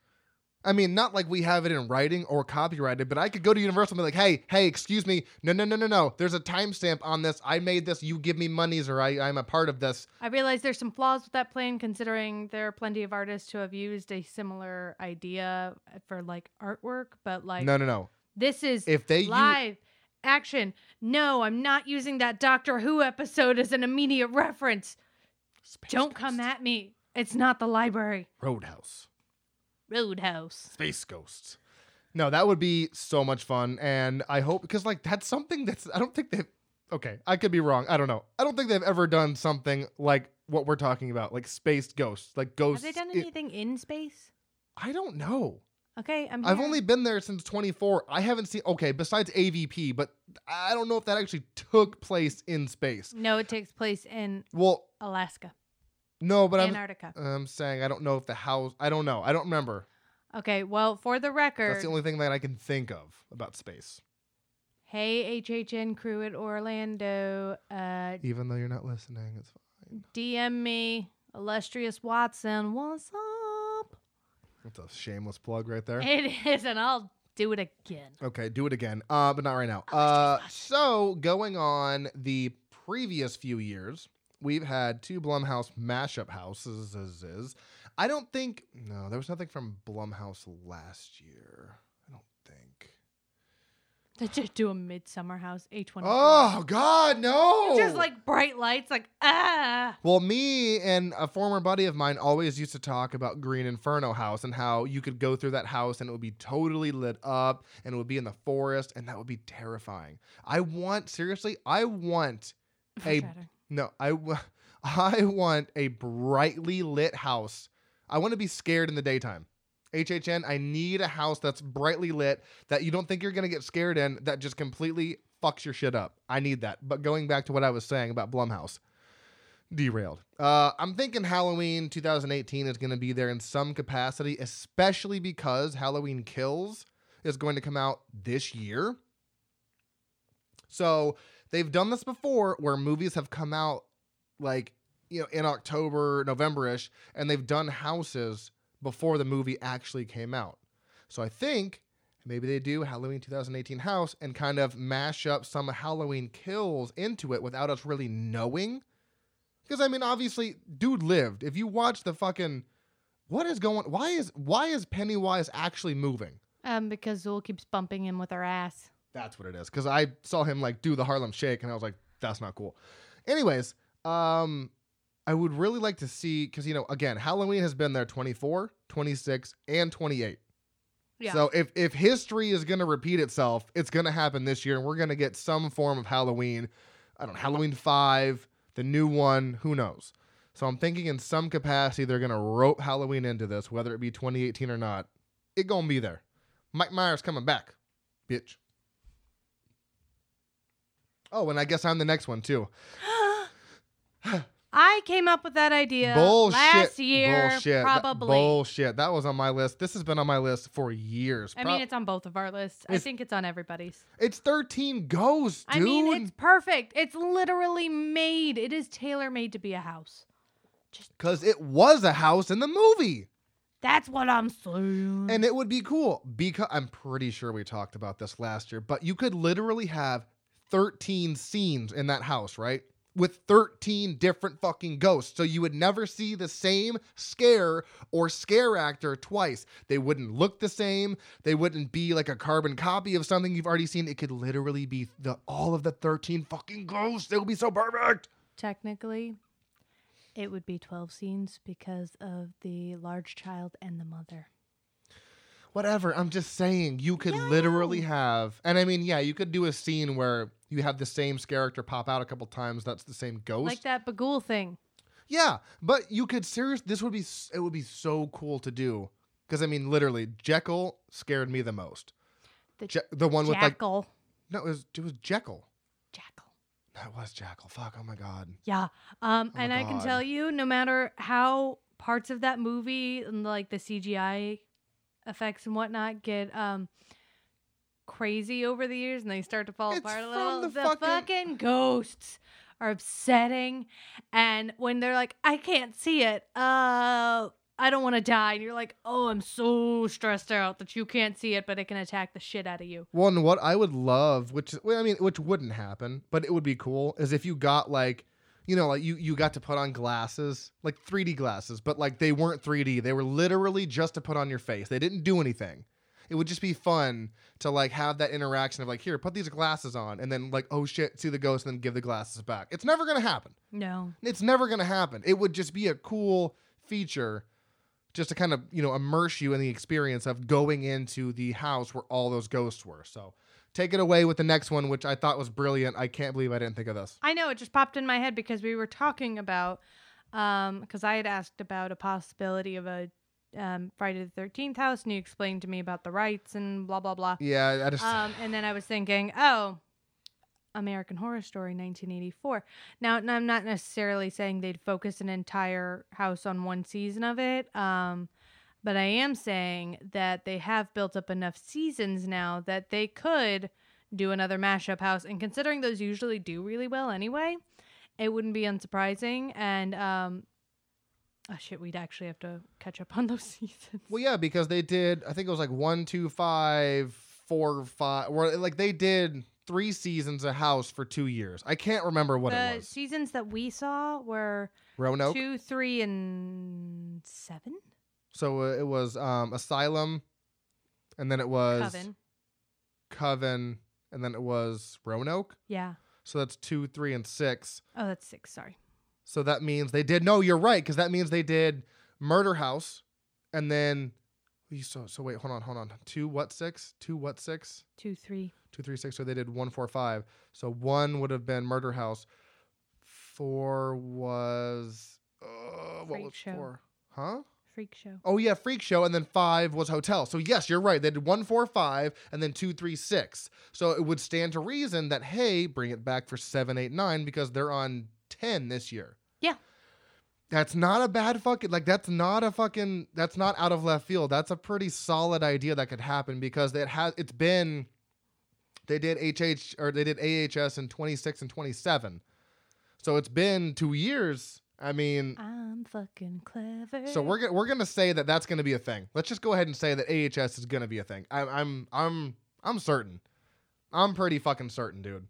I mean, not like we have it in writing or copyrighted, but I could go to Universal and be like, "Hey, hey, excuse me, no, no, no, no, no. There's a timestamp on this. I made this. You give me monies, or I, I'm a part of this." I realize there's some flaws with that plan, considering there are plenty of artists who have used a similar idea for like artwork, but like No, no, no. this is If they u- live action. No, I'm not using that Doctor Who episode as an immediate reference. Space Don't come at me. It's not the library. Roadhouse. Roadhouse. Space Ghosts. No, that would be so much fun, and I hope because like that's something that's I don't think they've. Okay, I could be wrong. I don't know. I don't think they've ever done something like what we're talking about, like space ghosts, like ghosts. Have they done anything in space? I don't know. Okay, I'm. I've only been there since 24. I haven't seen. Okay, besides AVP, but I don't know if that actually took place in space. No, it takes place in Well, Alaska, no, but I'm I'm saying I don't know if the house. I don't know. I don't remember. Okay, well, for the record, That's the only thing that I can think of about space. hey HHN crew at Orlando, uh, Even though you're not listening, it's fine. DM me, illustrious Watson. What's up? That's a shameless plug right there. It is, and I'll do it again. Okay, do it again. Uh, but not right now. Uh, so going on the previous few years, we've had two Blumhouse mashup houses. I don't think no, there was nothing from Blumhouse last year. I don't think. To just do a Midsommar house, A24. Oh God, no! Just like bright lights, like ah. Well, me and a former buddy of mine always used to talk about Green Inferno House and how you could go through that house and it would be totally lit up and it would be in the forest and that would be terrifying. I want seriously, I want a. no, I w- I want a brightly lit house. I want to be scared in the daytime. HHN, I need a house that's brightly lit that you don't think you're going to get scared in that just completely fucks your shit up. I need that. But going back to what I was saying about Blumhouse, derailed. Uh, I'm thinking Halloween 2018 is going to be there in some capacity, especially because Halloween Kills is going to come out this year. So they've done this before where movies have come out like, you know, in October, November ish, and they've done houses before the movie actually came out. So I think maybe they do Halloween 2018 house and kind of mash up some Halloween kills into it without us really knowing. Because I mean, obviously, dude lived. If you watch the fucking what is going why is why is Pennywise actually moving? Um, because Zool keeps bumping him with her ass. That's what it is. Because I saw him like do the Harlem Shake, and I was like, that's not cool. Anyways, um, I would really like to see because you know, again, Halloween has been there 24, 26, and 28. Yeah. So if if history is gonna repeat itself, it's gonna happen this year, and we're gonna get some form of Halloween. I don't know, Halloween five, the new one, who knows? So I'm thinking in some capacity they're gonna rope Halloween into this, whether it be 2018 or not. It gonna be there. Mike Myers coming back, bitch. Oh, and I guess I'm the next one too. I came up with that idea bullshit. last year, bullshit. That- probably. bullshit. That was on my list. This has been on my list for years. I mean, it's on both of our lists. I It's- think it's on everybody's. it's 13 ghosts, dude. I mean, it's perfect. It's literally made. It is tailor made to be a house. Because it was a house in the movie. That's what I'm saying. And it would be cool because I'm pretty sure we talked about this last year, but you could literally have 13 scenes in that house, right? With 13 different fucking ghosts. So you would never see the same scare or scare actor twice. They wouldn't look the same. They wouldn't be like a carbon copy of something you've already seen. It could literally be the all of the 13 fucking ghosts. They would be so perfect. Technically, it would be 12 scenes because of the large child and the mother. Whatever. I'm just saying you could Yeah, literally have, and I mean, yeah, you could do a scene where you have the same character pop out a couple times. That's the same ghost. Like that Bagul thing. Yeah, but you could serious. This would be it would be so cool to do because I mean, literally, Jekyll scared me the most. The Je- the one with like Jackal. no, it was it was Jekyll. Jackal. That was Jackal. Fuck. Oh my god. Yeah. Um, Oh and I can tell you, no matter how parts of that movie and like the CGI effects and whatnot get um crazy over the years and they start to fall It's apart a little, the the, fucking- fucking... ghosts are upsetting. And when they're like, I can't see it, uh I don't want to die. And you're like, oh, I'm so stressed out that you can't see it, but it can attack the shit out of you. Well, and what I would love, which well, I mean, which wouldn't happen, but it would be cool, is if you got like, you know, like you you got to put on glasses, like 3D glasses, but like they weren't 3D. They were literally just to put on your face. They didn't do anything. It would just be fun to like have that interaction of like, here, put these glasses on, and then like, oh shit, see the ghost, and then give the glasses back. It's never gonna happen. No. It's never gonna happen. It would just be a cool feature just to kind of you know immerse you in the experience of going into the house where all those ghosts were so take it away with the next one which i thought was brilliant i can't believe i didn't think of this I know it just popped in my head because we were talking about um because I had asked about a possibility of a um Friday the Thirteenth house, and you explained to me about the rights and blah blah blah. yeah i just Um, and then I was thinking, oh, American Horror Story 1984. Now, and I'm not necessarily saying they'd focus an entire house on one season of it. Um, but I am saying that they have built up enough seasons now that they could do another mashup house. And considering those usually do really well anyway, it wouldn't be unsurprising. And um, oh shit, we'd actually have to catch up on those seasons. well yeah because they did i think it was like one two five four five or like they did three seasons of house for two years i can't remember what the it was seasons that we saw were roanoke two, three, and seven. So uh, it was um asylum and then it was Coven. coven and then it was Roanoke. Yeah. So that's two, three, and six. Oh, that's six. Sorry. So that means they did. No, you're right, because that means they did Murder House, and then. So so wait, hold on, hold on. Two what six? Two what six? Two, three. Two three six. So they did one four five. So one would have been Murder House. Four was uh, what Freak was Show. four? Huh? Freak show. Oh yeah, Freak Show, and then five was Hotel. So yes, you're right. They did one, four, five, and then two, three, six. So it would stand to reason that hey, bring it back for seven, eight, nine because they're on ten this year. Yeah. That's not a bad fucking like that's not a fucking that's not out of left field. That's a pretty solid idea that could happen because it has it's been they did HH or they did AHS in 26 and 27. So it's been 2 years. I mean, I'm fucking clever. so we're gonna we're gonna say that that's gonna be a thing. Let's just go ahead and say that AHS is gonna be a thing. I'm I'm I'm I'm certain. I'm pretty fucking certain, dude.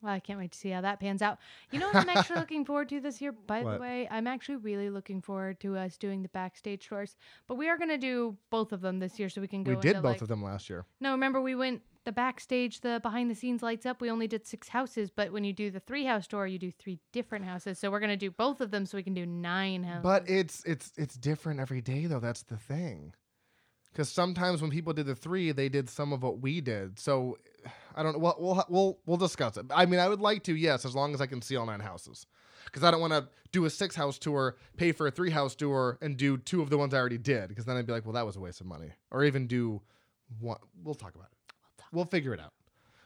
Well, I can't wait to see how that pans out. You know what I'm actually looking forward to this year? By What? the way, I'm actually really looking forward to us doing the backstage tours. But we are going to do both of them this year so we can go we did both like- of them last year. No, remember we went the backstage, the behind the scenes lights up. We only did six houses, but when you do the three house tour, you do three different houses. So we're to do both of them so we can do nine houses. But it's it's it's different every day though. That's the thing. Because sometimes when people did the three, they did some of what we did. So I don't know. We'll we'll we'll, we'll discuss it. I mean, I would like to, yes, as long as I can see all nine houses. Because I don't want to do a six house tour, pay for a three house tour, and do two of the ones I already did. Because then I'd be like, well, that was a waste of money. Or even do one. We'll talk about it. We'll figure it out.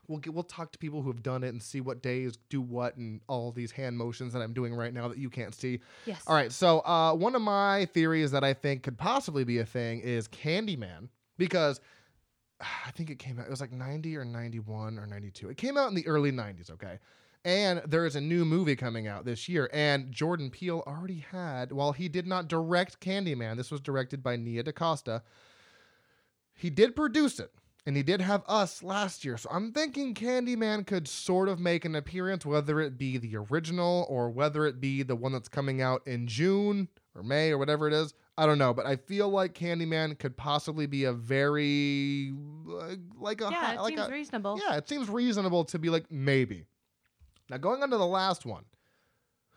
We'll get, we'll talk to people who have done it and see what days do what and all these hand motions that I'm doing right now that you can't see. yes. All right, so uh, one of my theories that I think could possibly be a thing is Candyman because I think it came out. It was like ninety or ninety-one or ninety-two. It came out in the early '90s. Okay, and there is a new movie coming out this year, and Jordan Peele already had. While he did not direct Candyman, this was directed by Nia DaCosta. He did produce it. And he did have us last year. So I'm thinking Candyman could sort of make an appearance, whether it be the original or whether it be the one that's coming out in June or May or whatever it is. I don't know. But I feel like Candyman could possibly be a very, like, like a, Yeah, it like seems a, reasonable. yeah, it seems reasonable to be like, maybe. Now, going on to the last one,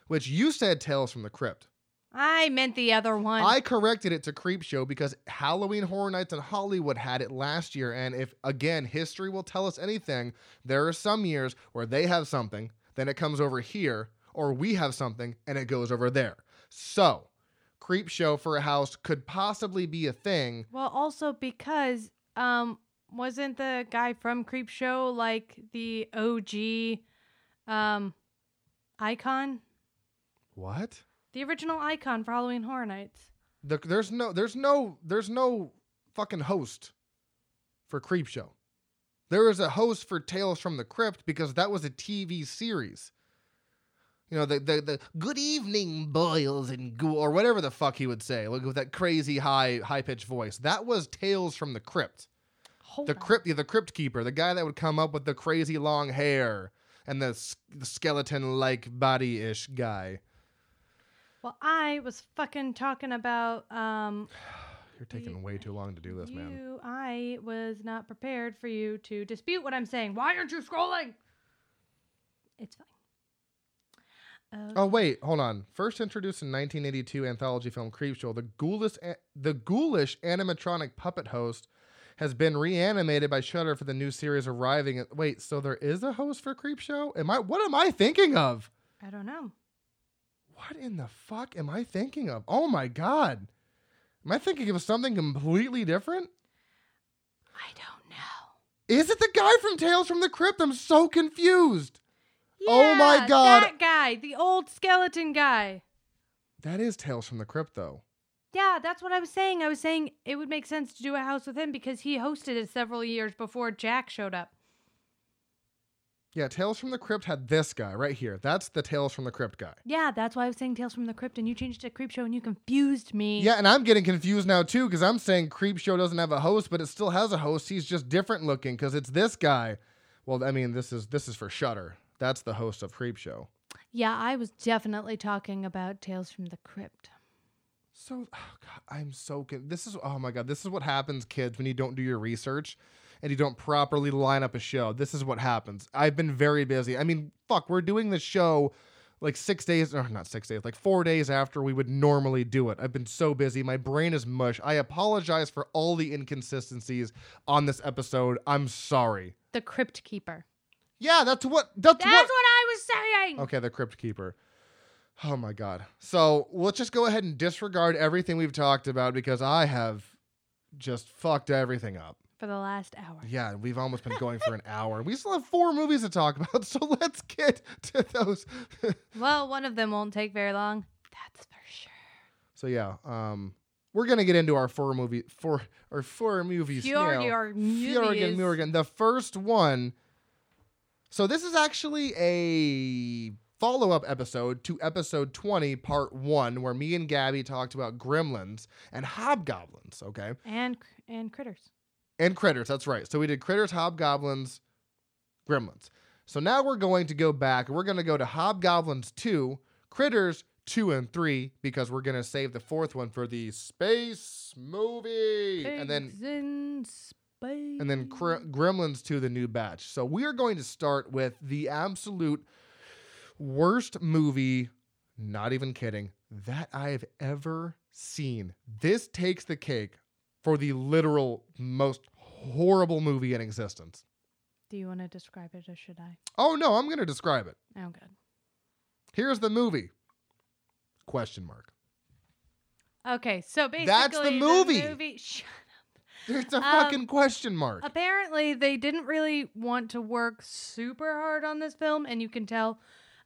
which you said Tales from the Crypt. I meant the other one. I corrected it to Creep Show because Halloween Horror Nights in Hollywood had it last year. And if, again, history will tell us anything, there are some years where they have something, then it comes over here, or we have something and it goes over there. So, Creep Show for a house could possibly be a thing. well, also because um wasn't the guy from Creep Show like the OG um icon? What? The original icon for Halloween Horror Nights. The, there's no, there's no, there's no fucking host for Creep Show. There is a host for Tales from the Crypt because that was a TV series. You know, the the, the good evening, boils and ghoul, or whatever the fuck he would say, like with that crazy high high pitched voice. That was Tales from the Crypt. Hold The on. crypt, the crypt keeper, the guy that would come up with the crazy long hair and the, the skeleton like body ish guy. Well, I was fucking talking about um You're taking way too long to do this, you, man. I was not prepared for you to dispute what I'm saying. Why aren't you scrolling? It's fine. Oh wait, hold on. First introduced in 1982 anthology film Creepshow, the ghoulish a- the ghoulish animatronic puppet host has been reanimated by Shudder for the new series arriving. At, wait, so there is a host for Creepshow? Am I? What am I thinking of? I don't know. What in the fuck am I thinking of? Oh my god, am I thinking of something completely different? I don't know. Is it the guy from Tales from the Crypt? I'm so confused. Oh my God. That guy, the old skeleton guy. That is Tales from the Crypt, though. Yeah, that's what I was saying. I was saying it would make sense to do a house with him because he hosted it several years before Jack showed up. Yeah, Tales from the Crypt had this guy right here. That's the Tales from the Crypt guy. Yeah, that's why I was saying Tales from the Crypt, and you changed it to Creep Show, and you confused me. Yeah, and I'm getting confused now too because I'm saying Creep Show doesn't have a host, but it still has a host. He's just different looking because it's this guy. Well, I mean, this is this is for Shudder. That's the host of Creep Show. Yeah, I was definitely talking about Tales from the Crypt. So, oh God, I'm so con- this is oh my God, this is what happens, kids, when you don't do your research, and you don't properly line up a show, this is what happens. I've been very busy. I mean, fuck, we're doing the show like six days, or not six days, like four days after we would normally do it. I've been so busy. My brain is mush. I apologize for all the inconsistencies on this episode. I'm sorry. The Crypt Keeper. Yeah, that's what. That's, That's what. what I was saying. Okay, the Crypt Keeper. Oh my god. So let's just go ahead and disregard everything we've talked about because I have just fucked everything up. For the last hour. Yeah, we've almost been going for an hour. We still have four movies to talk about, so let's get to those. Well, one of them won't take very long. That's for sure. so yeah, um, we're gonna get into our four movie four or four movies. Fjordur Fjorgen. Murgen. The first one. So this is actually a follow-up episode to episode 20, part one, where me and Gabby talked about gremlins and hobgoblins, okay? And and critters. And critters, that's right. So we did critters, hobgoblins, gremlins. So now we're going to go back. We're going to go to hobgoblins 2, critters 2 and 3 because we're going to save the fourth one for the space movie. and then and then Cre- Gremlins 2 the new batch. So we are going to start with the absolute worst movie, not even kidding, that I've ever seen. This takes the cake for the literal most horrible movie in existence. Do you want to describe it or should I? Oh no, I'm going to describe it. Oh, good. Here's the movie. Question mark. Okay, so basically, That's the movie. movie Shut up. It's a Um, fucking question mark. apparently they didn't really want to work super hard on this film and you can tell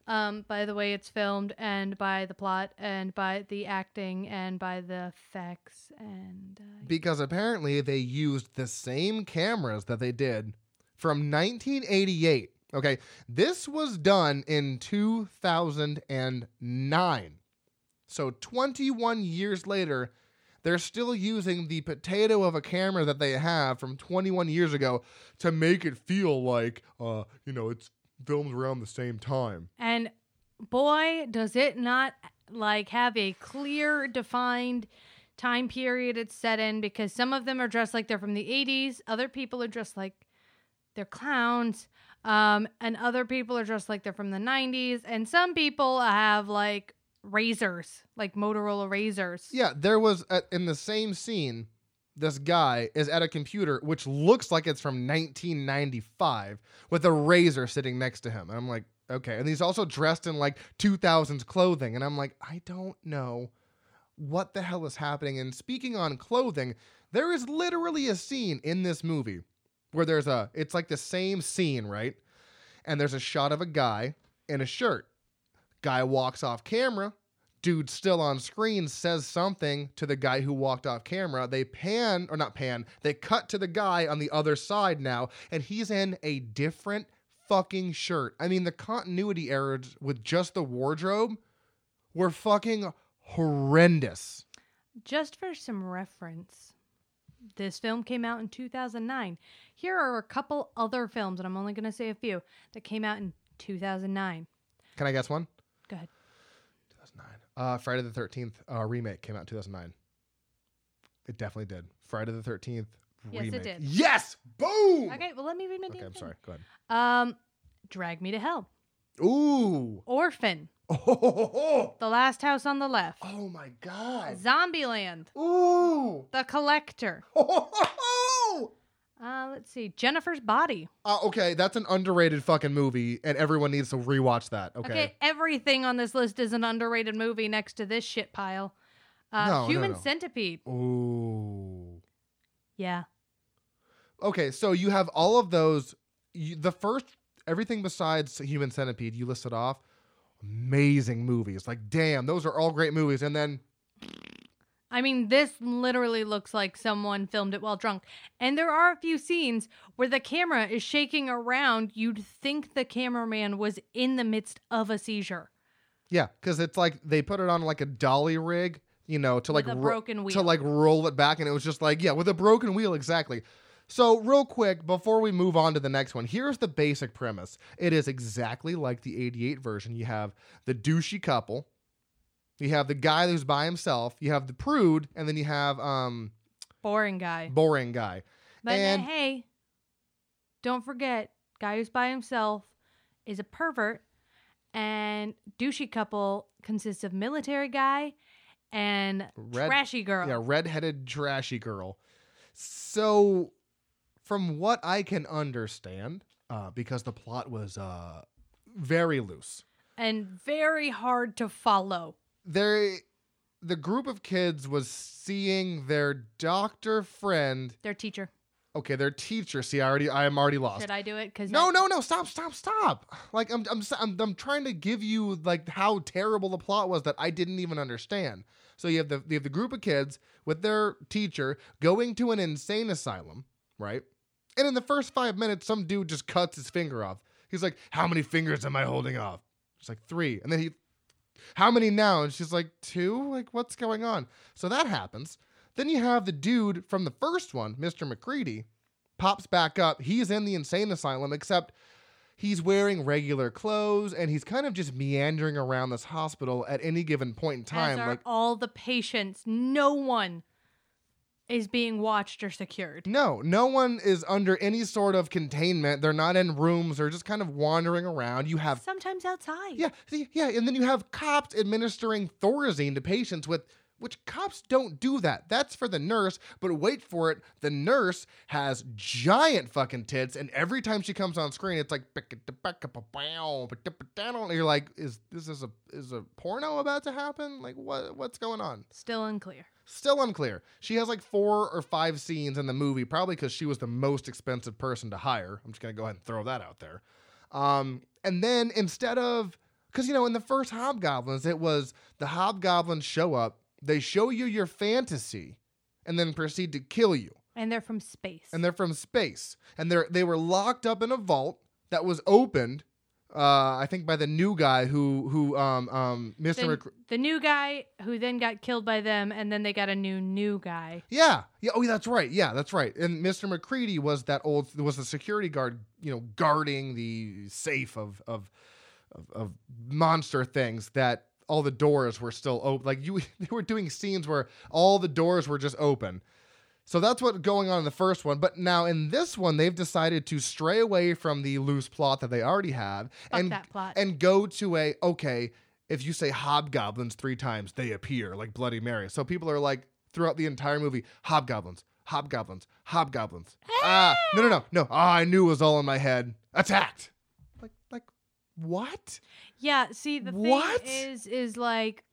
um, by the way it's filmed and by the plot and by the acting and by the effects and uh, because apparently they used the same cameras that they did from 1988. Okay, this was done in 2009. So 21 years later, they're still using the potato of a camera that they have from 21 years ago to make it feel like, uh, you know, it's filmed around the same time. and boy does it not like have a clear defined time period it's set in because some of them are dressed like they're from the 80s other people are dressed like they're clowns um, and other people are dressed like they're from the 90s and some people have like razors like motorola razors Yeah, there was a, in the same scene. This guy is at a computer which looks like it's from 1995 with a razor sitting next to him. And I'm like, okay. And he's also dressed in like 2000s clothing. And I'm like, I don't know what the hell is happening. And speaking on clothing, there is literally a scene in this movie where there's a, it's like the same scene, right? And there's a shot of a guy in a shirt. Guy walks off camera dude still on screen says something to the guy who walked off camera. They pan, or not pan, they cut to the guy on the other side now, and he's in a different fucking shirt. I mean, the continuity errors with just the wardrobe were fucking horrendous. just for some reference this film came out in 2009 here are a couple other films and i'm only going to say a few that came out in 2009 Can I guess one? go ahead 2009. Uh, Friday the 13th uh, remake came out in 2009. It definitely did. Friday the 13th Yes, it did. Yes! Boom! okay well let me read my Okay, I'm thing. sorry. Go ahead. um drag me to hell Ooh. orphan Oh, the last house on the left oh my god. zombieland Ooh. the collector Oh, uh let's see jennifer's body uh, okay, that's an underrated fucking movie, and everyone needs to rewatch that. Okay. okay, everything on this list is an underrated movie next to this shit pile uh No, no, human no. centipede Ooh. yeah Okay, so you have all of those. You, the first, everything besides Human Centipede, you listed off. Amazing movies. Like, damn, those are all great movies. And then, I mean, this literally looks like someone filmed it while drunk. And there are a few scenes where the camera is shaking around. You'd think the cameraman was in the midst of a seizure yeah, because it's like they put it on like a dolly rig, you know, to like ro- broken wheel. to like roll it back, and it was just like, yeah, with a broken wheel, exactly. So, real quick, before we move on to the next one, here's the basic premise. It is exactly like the 88 version. You have the douchey couple, you have the guy who's by himself, you have the prude, and then you have um Boring guy. boring guy. But and- hey, don't forget, guy who's by himself is a pervert, and douchey couple consists of military guy and Red- trashy girl. Yeah, redheaded trashy girl. So, from what I can understand, uh, because the plot was uh, very loose, and very hard to follow. There, the group of kids was seeing their doctor friend. Their teacher. Okay, their teacher. See, I already, I am already lost. Should I do it? Because No, no, no! Stop, stop, stop! Like I'm, I'm, I'm, I'm trying to give you like how terrible the plot was that I didn't even understand. So you have the, you have the group of kids with their teacher going to an insane asylum, right? And in the first five minutes, some dude just cuts his finger off. He's like, "How many fingers am I holding off?" It's like, three. And then he, "How many now?" And she's like, two. Like, what's going on? So that happens. Then you have the dude from the first one, Mr. McCready, pops back up. He's in the insane asylum, except he's wearing regular clothes and he's kind of just meandering around this hospital at any given point in time. Like, all the patients, no one is being watched or secured. no, no one is under any sort of containment. They're not in rooms. They're just kind of wandering around. You have Sometimes outside. Yeah, see, yeah, and then you have cops administering Thorazine to patients with which cops don't do that. That's for the nurse, but wait for it, the nurse has giant fucking tits, and every time she comes on screen, it's like you're like, is this is a is a porno about to happen? Like what what's going on? Still unclear. Still unclear. She has like four or five scenes in the movie, probably because she was the most expensive person to hire. I'm just gonna go ahead and throw that out there. Um, and then instead of, because you know, in the first Hobgoblins, it was the Hobgoblins show up, they show you your fantasy, and then proceed to kill you. And they're from space. And they're from space, and they're they were locked up in a vault that was opened. Uh, I think by the new guy who who um um Mr. the, the new guy who then got killed by them, and then they got a new new guy. Yeah, yeah. Oh, that's right. Yeah, that's right. And Mr. McCready was that old was the security guard, you know, guarding the safe of of of, of monster things that all the doors were still open. Like you, they were doing scenes where all the doors were just open. So that's what's going on in the first one. But now in this one, they've decided to stray away from the loose plot that they already have Fuck and that plot. and go to a okay. If you say hobgoblins three times, they appear like Bloody Mary. So people are like throughout the entire movie, hobgoblins, hobgoblins, hobgoblins. ah, no, no, no, no. Ah, I knew it was all in my head. Attacked. What? Yeah, see the What? thing is is like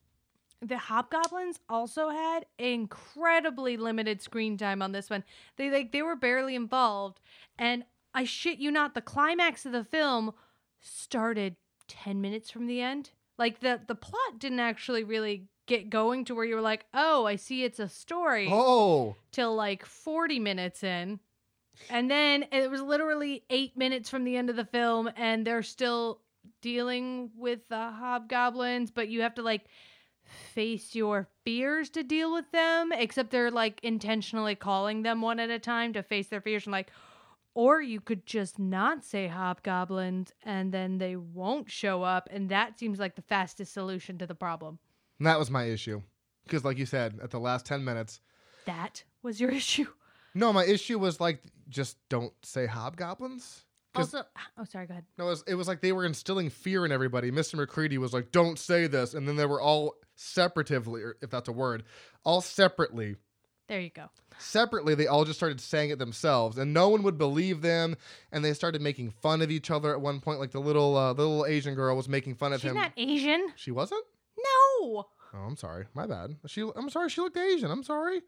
the hobgoblins also had incredibly limited screen time on this one. They like they were barely involved and I shit you not the climax of the film started 10 minutes from the end. Like the the plot didn't actually really get going to where you were like, "Oh, I see it's a story." Oh, till like 40 minutes in. And then it was literally eight minutes from the end of the film, and they're still dealing with the hobgoblins, but you have to like face your fears to deal with them, except they're like intentionally calling them one at a time to face their fears and like, or you could just not say hobgoblins and then they won't show up, and that seems like the fastest solution to the problem. and that was my issue. Because, like you said, at the last 10 minutes, That was your issue. no, my issue was like, just don't say hobgoblins. Also, oh, sorry, go ahead. No, it was, it was like they were instilling fear in everybody. Mr. McCready was like, "Don't say this," and then they were all separatively, or if that's a word, all separately. There you go. Separately, they all just started saying it themselves, and no one would believe them. And they started making fun of each other at one point. Like the little, uh, the little Asian girl was making fun of She's him. She's not Asian. she wasn't. No. Oh, I'm sorry. My bad. She, I'm sorry. She looked Asian. I'm sorry.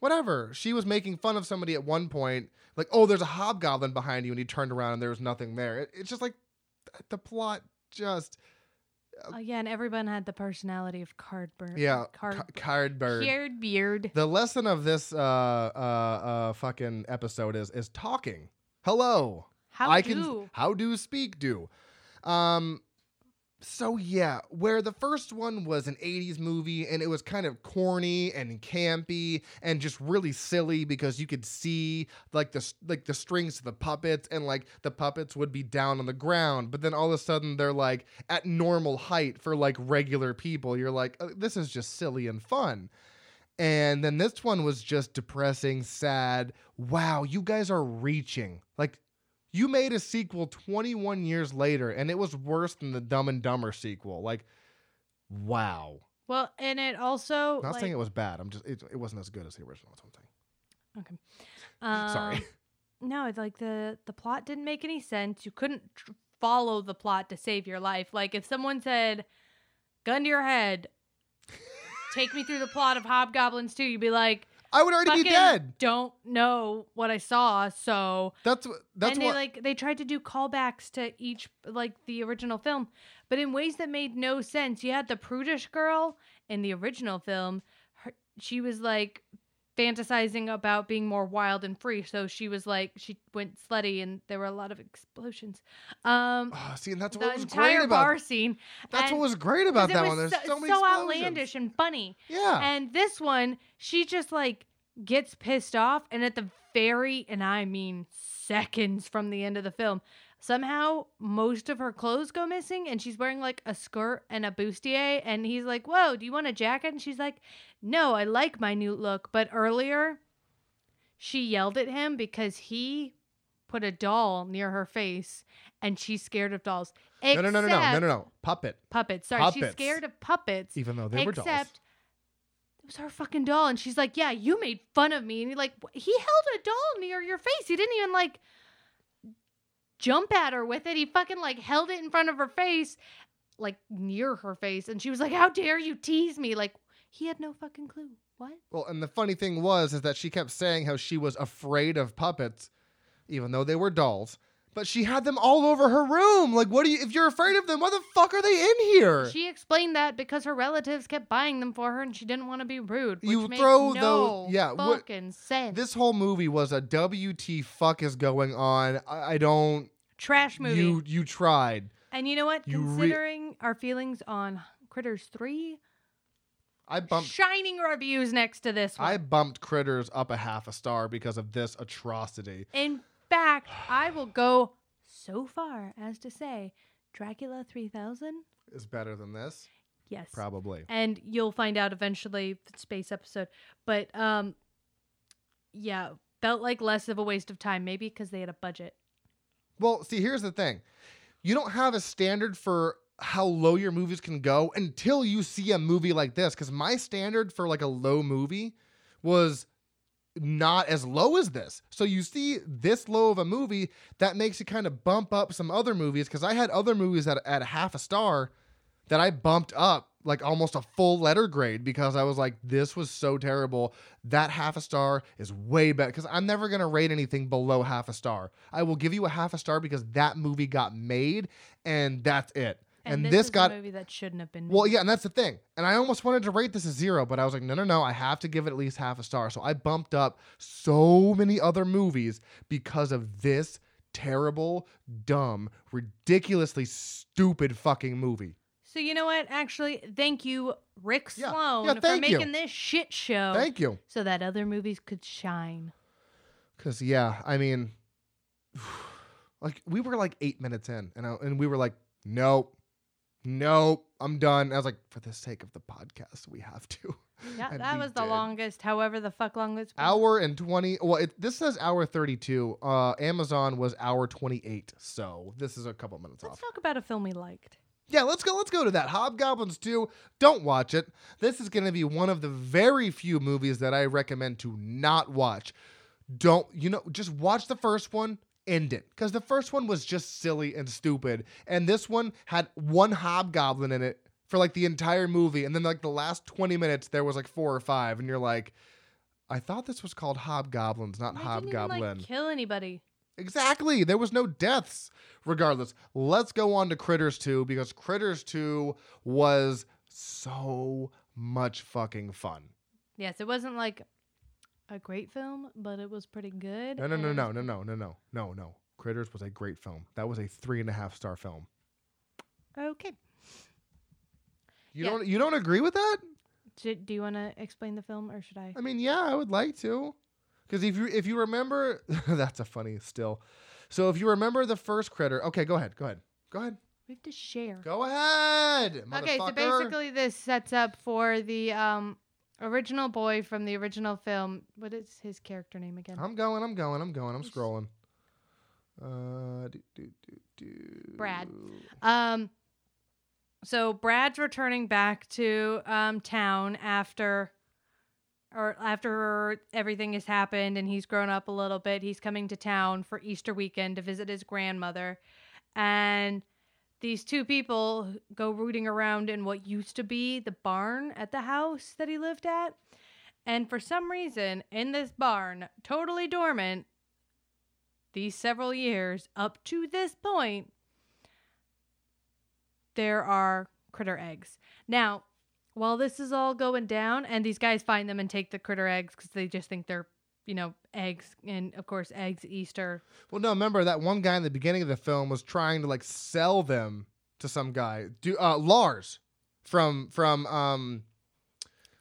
Whatever. She was making fun of somebody at one point, like, "Oh, there's a hobgoblin behind you," and he turned around and there was nothing there. It, it's just like th- the plot just Again, everyone had the personality of Cardboard. yeah, Card. ca- cardboard. Beard, beard. The lesson of this uh uh uh fucking episode is is talking. Hello. How I do? can how do speak do. Um so yeah, where the first one was an 80s movie and it was kind of corny and campy and just really silly because you could see like the like the strings to the puppets and like the puppets would be down on the ground but then all of a sudden they're like at normal height for like regular people. You're like "Uh, this is just silly and fun. And then this one was just depressing, sad. Wow, you guys are reaching. Like You made a sequel 21 years later, and it was worse than the Dumb and Dumber sequel. Like, wow. Well, and it also Not like, saying it was bad. I'm just it, it wasn't as good as the original. That's what I'm saying. Okay. Um, Sorry. No, it's like the the plot didn't make any sense. You couldn't tr- follow the plot to save your life. Like if someone said, "Gun to your head," take me through the plot of Hobgoblins 2, you'd be like, I would already be dead. Don't know what I saw, so That's what. That's and they what. like they tried to do callbacks to each like the original film, but in ways that made no sense. You had the prudish girl in the original film. Her, she was like fantasizing about being more wild and free, so she was like she went slutty, and there were a lot of explosions. Um, Ah, see, and that's what was great entire about. bar scene. That's and- what was great about that one. There's so, so, many so outlandish and funny. Yeah. And this one, she just like gets pissed off, and at the very, and I mean seconds from the end of the film, somehow most of her clothes go missing, and she's wearing like a skirt and a bustier. And he's like, "Whoa, do you want a jacket?" And she's like, "No, I like my new look." But earlier, she yelled at him because he put a doll near her face, and she's scared of dolls. no, no, no, no, no, no, no, no. Puppet. Puppets. Sorry, she's scared of puppets. Even though they were dolls. Except it was her fucking doll, and she's like, "Yeah, you made fun of me." And you're like, "He held a doll near your face. He didn't even like jump at her with it. He fucking like held it in front of her face, like near her face." And she was like, "How dare you tease me?" Like he had no fucking clue. What? Well, and the funny thing was is that she kept saying how she was afraid of puppets, even though they were dolls. But she had them all over her room. Like, what do you? If you're afraid of them, why the fuck are they in here? She explained that because her relatives kept buying them for her, and she didn't want to be rude. Which You throw no those- yeah, fucking sense. this whole movie was a WT fuck is going on. I, I don't. trash movie. You you tried. And you know what? You re- Considering our feelings on Critters 3, I bumped. shining reviews next to this one. I bumped Critters up a half a star because of this atrocity. In fact, I will go so far as to say Dracula 3000, Is better than this, yes. probably. And you'll find out eventually space episode. But um yeah, felt like less of a waste of time maybe because they had a budget. Well, see, here's the thing. You don't have a standard for how low your movies can go until you see a movie like this. Because my standard for like a low movie was not as low as this. So you see this low of a movie, that makes you kind of bump up some other movies. Because I had other movies at, at half a star that I bumped up like almost a full letter grade because I was like, this was so terrible. That half a star is way better because I'm never going to rate anything below half a star. I will give you a half a star because that movie got made and that's it. And, this, this is got a movie that shouldn't have been. well, yeah, and that's the thing. And I almost wanted to rate this a zero, but I was like, no, no, no, I have to give it at least half a star. So I bumped up so many other movies because of this terrible, dumb, ridiculously stupid fucking movie. So you know what? Actually, thank you, Rick Yeah. Sloane, Yeah, for thank you. making this shit show Thank you. so that other movies could shine. Because, yeah, I mean, like, we were like eight minutes in, and, I, and we were like, nope, nope, I'm done. I was like, for the sake of the podcast, we have to. Yeah, And that was the did. longest, however the fuck long this hour and 20 well it, this says hour 32 uh amazon was hour 28 so this is a couple minutes off. Let's off talk about a film we liked. yeah let's go let's go to that hobgoblins 2 don't watch it this is going to be one of the very few movies that i recommend to not watch don't you know just watch the first one end it because the first one was just silly and stupid and this one had one hobgoblin in it for like the entire movie and then like the last 20 minutes there was like four or five and you're like i thought this was called hobgoblins not They didn't even, like, kill anybody. Exactly. There was no deaths. Regardless, let's go on to Critters 2 because Critters 2 was so much fucking fun. Yes, it wasn't like a great film, but it was pretty good. No, no, no, no, no, no, no, no, no, no. Critters was a great film. That was a three and a half star film. Okay. You Yeah. don't you don't agree with that? Should, do you want to explain the film, or should I? I mean, yeah, I would like to. Because if you if you remember, that's a funny still. So if you remember the first Critter, okay, go ahead, go ahead, go ahead, We have to share. go ahead. Okay, so basically, this sets up for the um original boy from the original film. What is his character name again? I'm going, I'm going, I'm going, I'm scrolling. Uh, do, do, do, do. Brad. Um, so Brad's returning back to um town after, or after everything has happened and he's grown up a little bit. He's coming to town for Easter weekend to visit his grandmother, and these two people go rooting around in what used to be the barn at the house that he lived at. And for some reason, in this barn, totally dormant, these several years up to this point, there are critter eggs. Now, while this is all going down, and these guys find them and take the critter eggs because they just think they're, you know, eggs, and of course, eggs Easter. Well, no, remember that one guy in the beginning of the film was trying to like sell them to some guy. Do uh, Lars from from um.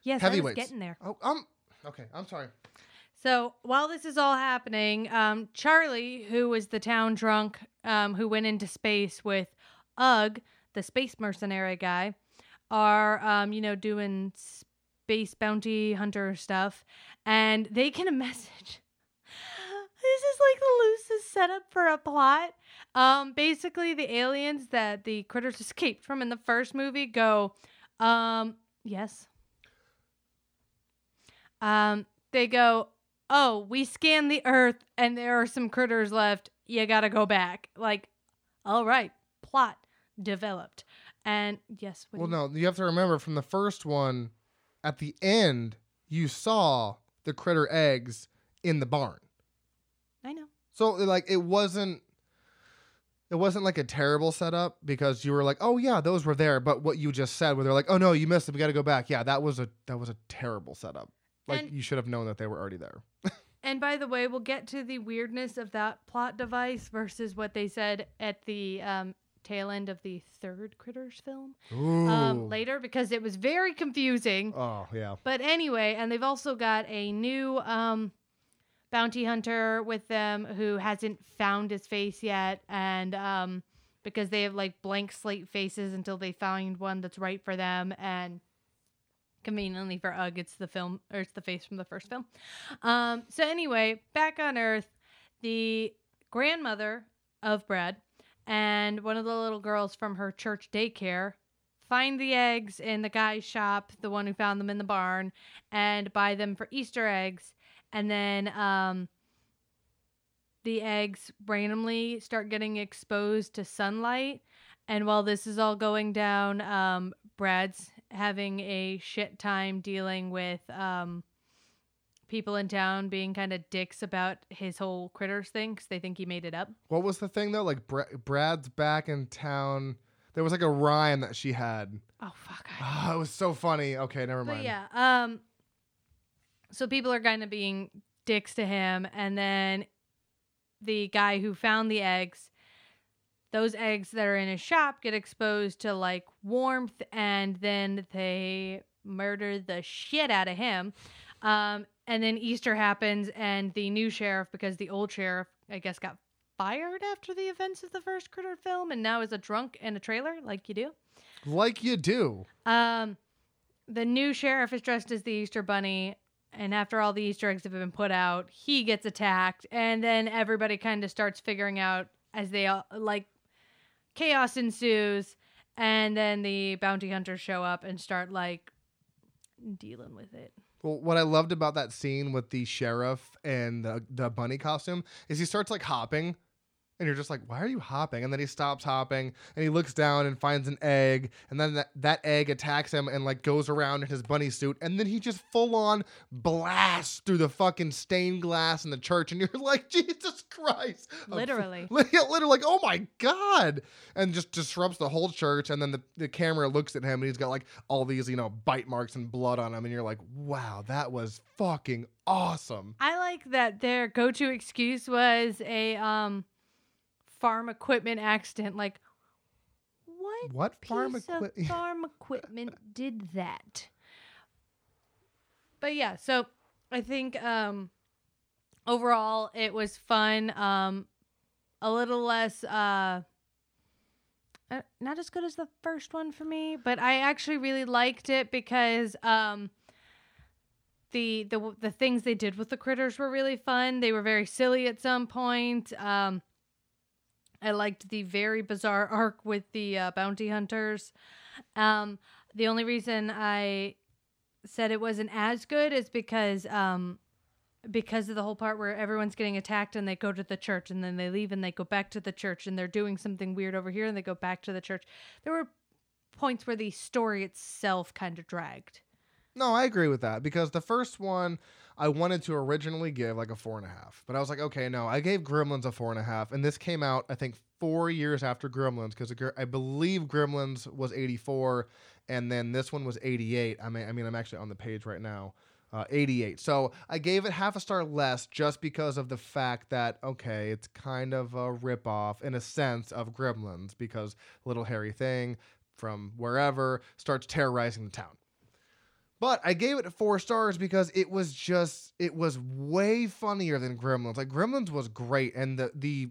Yes, I was getting there. Oh, um. Okay, I'm sorry. So while this is all happening, um, Charlie, who was the town drunk, um, who went into space with Ug, the space mercenary guy, are um, you know doing space bounty hunter stuff, and they get a message. This is like the loosest setup for a plot. Um, basically, the aliens that the critters escaped from in the first movie go, um, yes. Um, they go, oh, we scanned the earth and there are some critters left. You gotta go back. Like, all right, plot developed. And yes, Well, you- no, you have to remember from the first one, at the end, you saw the critter eggs in the barn. I know. So like it wasn't it wasn't like a terrible setup because you were like, "Oh yeah, those were there." But what you just said where they're like, "Oh no, you missed it. We got to go back." Yeah, that was a that was a terrible setup. Like And- you should have known that they were already there. And by the way, we'll get to the weirdness of that plot device versus what they said at the um, tail end of the third Critters film um, later because it was very confusing. Oh, yeah. But anyway, and they've also got a new um, bounty hunter with them who hasn't found his face yet, and um, because they have like blank slate faces until they find one that's right for them, and conveniently for Ug, it's the film or it's the face from the first film. Um, so anyway, back on Earth, the grandmother of Brad and one of the little girls from her church daycare find the eggs in the guy's shop, the one who found them in the barn, and buy them for Easter eggs. And then um, the eggs randomly start getting exposed to sunlight. And while this is all going down, um, Brad's having a shit time dealing with um, people in town being kind of dicks about his whole critters thing because they think he made it up. What was the thing though? Like Bra- Brad's back in town. There was like a rhyme that she had. Oh fuck! I Oh, it was so funny. Okay, never But mind. yeah, um, so people are kind of being dicks to him, and then the guy who found the eggs, those eggs that are in his shop get exposed to like warmth, and then they murder the shit out of him. Um, and then Easter happens, and the new sheriff, because the old sheriff, I guess, got fired after the events of the first Critter film, and now is a drunk in a trailer, like you do. Like you do. Um, the new sheriff is dressed as the Easter Bunny, and after all the Easter eggs have been put out, he gets attacked, and then everybody kind of starts figuring out as they all like chaos ensues, and then the bounty hunters show up and start like dealing with it. Well, what I loved about that scene with the sheriff and the, the bunny costume is he starts like hopping, and you're just like, why are you hopping? And then he stops hopping, and he looks down and finds an egg, and then that, that egg attacks him and like goes around in his bunny suit, and then he just full on blasts through the fucking stained glass in the church, and you're like, Jesus Christ, Literally. Literally like, oh my god, and just disrupts the whole church. And then the, the camera looks at him, and he's got like all these, you know, bite marks and blood on him, and you're like, wow, that was fucking awesome. I like that their go-to excuse was a um farm equipment accident. Like, what What farm equipment? farm equipment did that? But yeah, so I think um overall it was fun. Um a little less uh uh, not as good as the first one for me, but I actually really liked it because um the the the things they did with the critters were really fun. They were very silly at some point. Um I liked the very bizarre arc with the uh, bounty hunters. Um, the only reason I said it wasn't as good is because um, because of the whole part where everyone's getting attacked and they go to the church and then they leave and they go back to the church and they're doing something weird over here and they go back to the church. There were points where the story itself kind of dragged. No, I agree with that because the first one I wanted to originally give like a four and a half, but I was like, okay, no, I gave Gremlins a four and a half, and this came out I think four years after Gremlins because I believe Gremlins was eighty four, and then this one was eighty eight. I mean, I mean, I'm actually on the page right now. Uh, 88. So I gave it half a star less just because of the fact that, okay, it's kind of a ripoff in a sense of Gremlins because little hairy thing from wherever starts terrorizing the town. But I gave it four stars because it was just it was way funnier than Gremlins. Like Gremlins was great, and the the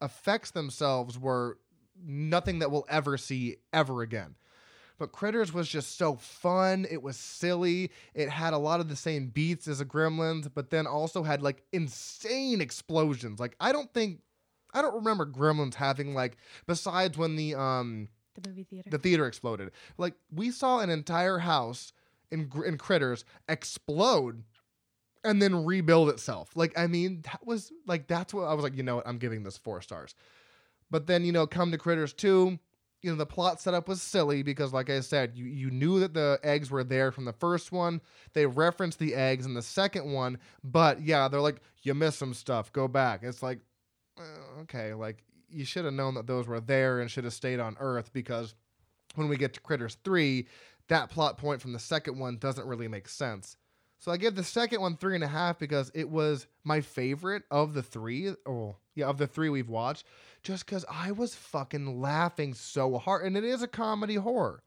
effects themselves were nothing that we'll ever see ever again. But Critters was just so fun. It was silly. It had a lot of the same beats as a Gremlins, but then also had like insane explosions. Like I don't think I don't remember Gremlins having like besides when the um the movie theater the theater exploded. Like we saw an entire house in in Critters explode and then rebuild itself. Like I mean, that was like that's what I was like. You know what? I'm giving this four stars. But then you know, come to Critters two. You know, the plot setup was silly because, like I said, you you knew that the eggs were there from the first one. They referenced the eggs in the second one, but yeah, they're like, you missed some stuff. Go back. It's like, uh, okay, like you should have known that those were there and should have stayed on Earth because when we get to Critters three, that plot point from the second one doesn't really make sense. So I give the second one three and a half because it was my favorite of the three. Oh, yeah, of the three we've watched, just because I was fucking laughing so hard. And it is a comedy horror.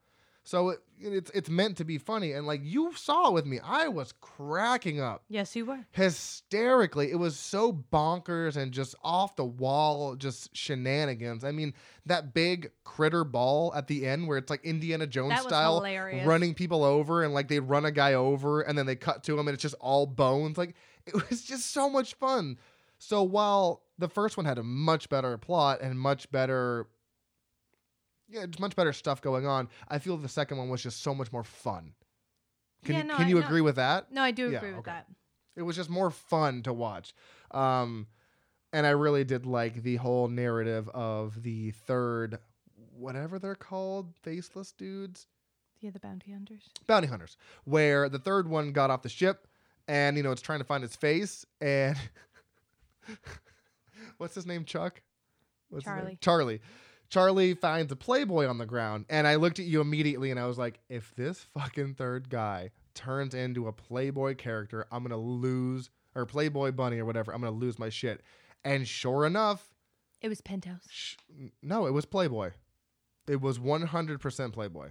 So it, it's it's meant to be funny, and like you saw with me, I was cracking up. Yes, you were hysterically. It was so bonkers and just off the wall, just shenanigans. I mean, that big critter ball at the end, where it's like Indiana Jones style, hilarious. running people over, and like they run a guy over, and then they cut to him, and it's just all bones. Like it was just so much fun. So while the first one had a much better plot and much better yeah, it's much better stuff going on. I feel the second one was just so much more fun. Can Yeah, you, no, can I- you no. agree with that? No, I do Yeah, agree with okay. that. It was just more fun to watch. Um, and I really did like the whole narrative of the third, whatever they're called, faceless dudes, Yeah, the bounty hunters. bounty hunters, where the third one got off the ship and, you know, it's trying to find its face. And what's his name? Chuck? What's his name? Charlie. Charlie. Finds a Playboy on the ground. And I looked at you immediately and I was like, if this fucking third guy turns into a Playboy character, I'm to lose, or Playboy bunny or whatever, I'm to lose my shit. And sure enough, It was Penthouse. sh- no, it was Playboy. It was 100% Playboy.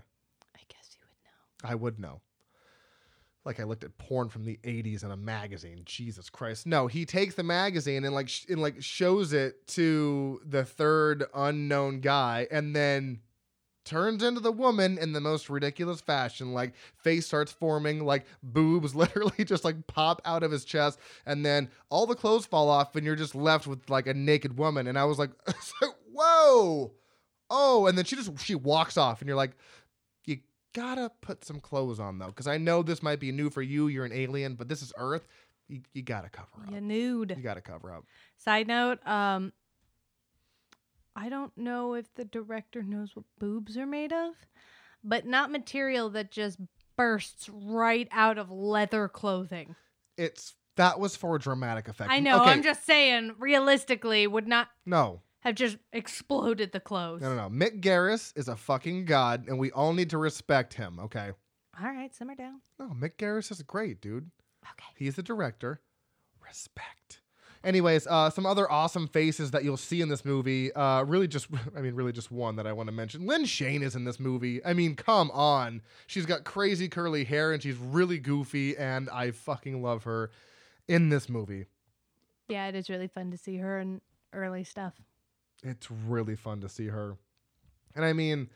I guess you would know. I would know. Like I looked at porn from the 80s in a magazine. Jesus Christ. No, he takes the magazine and like sh- and like shows it to the third unknown guy and then turns into the woman in the most ridiculous fashion. Like face starts forming, like boobs literally just like pop out of his chest and then all the clothes fall off and you're just left with like a naked woman and I was like, "Whoa!" Oh, and then she just she walks off and you're like, gotta put some clothes on though, because I know this might be new for you. You're an alien, but this is Earth. You, you gotta cover up. You nude. You gotta cover up. Side note, um, I don't know if the director knows what boobs are made of, but not material that just bursts right out of leather clothing. It's that was for dramatic effect. I know. Okay, I'm just saying, realistically, would not no, have just exploded the clothes. no, no, no. Mick Garris is a fucking god, and we all need to respect him. Okay. All right, simmer down. No, Mick Garris is great, dude. Okay. He's the director. Respect. Anyways, uh, some other awesome faces that you'll see in this movie. Uh, really, just I mean, really, just one that I want to mention. Lin Shaye is in this movie. I mean, come on. She's got crazy curly hair and she's really goofy, and I fucking love her in this movie. Yeah, it is really fun to see her in early stuff. It's really fun to see her. And I mean,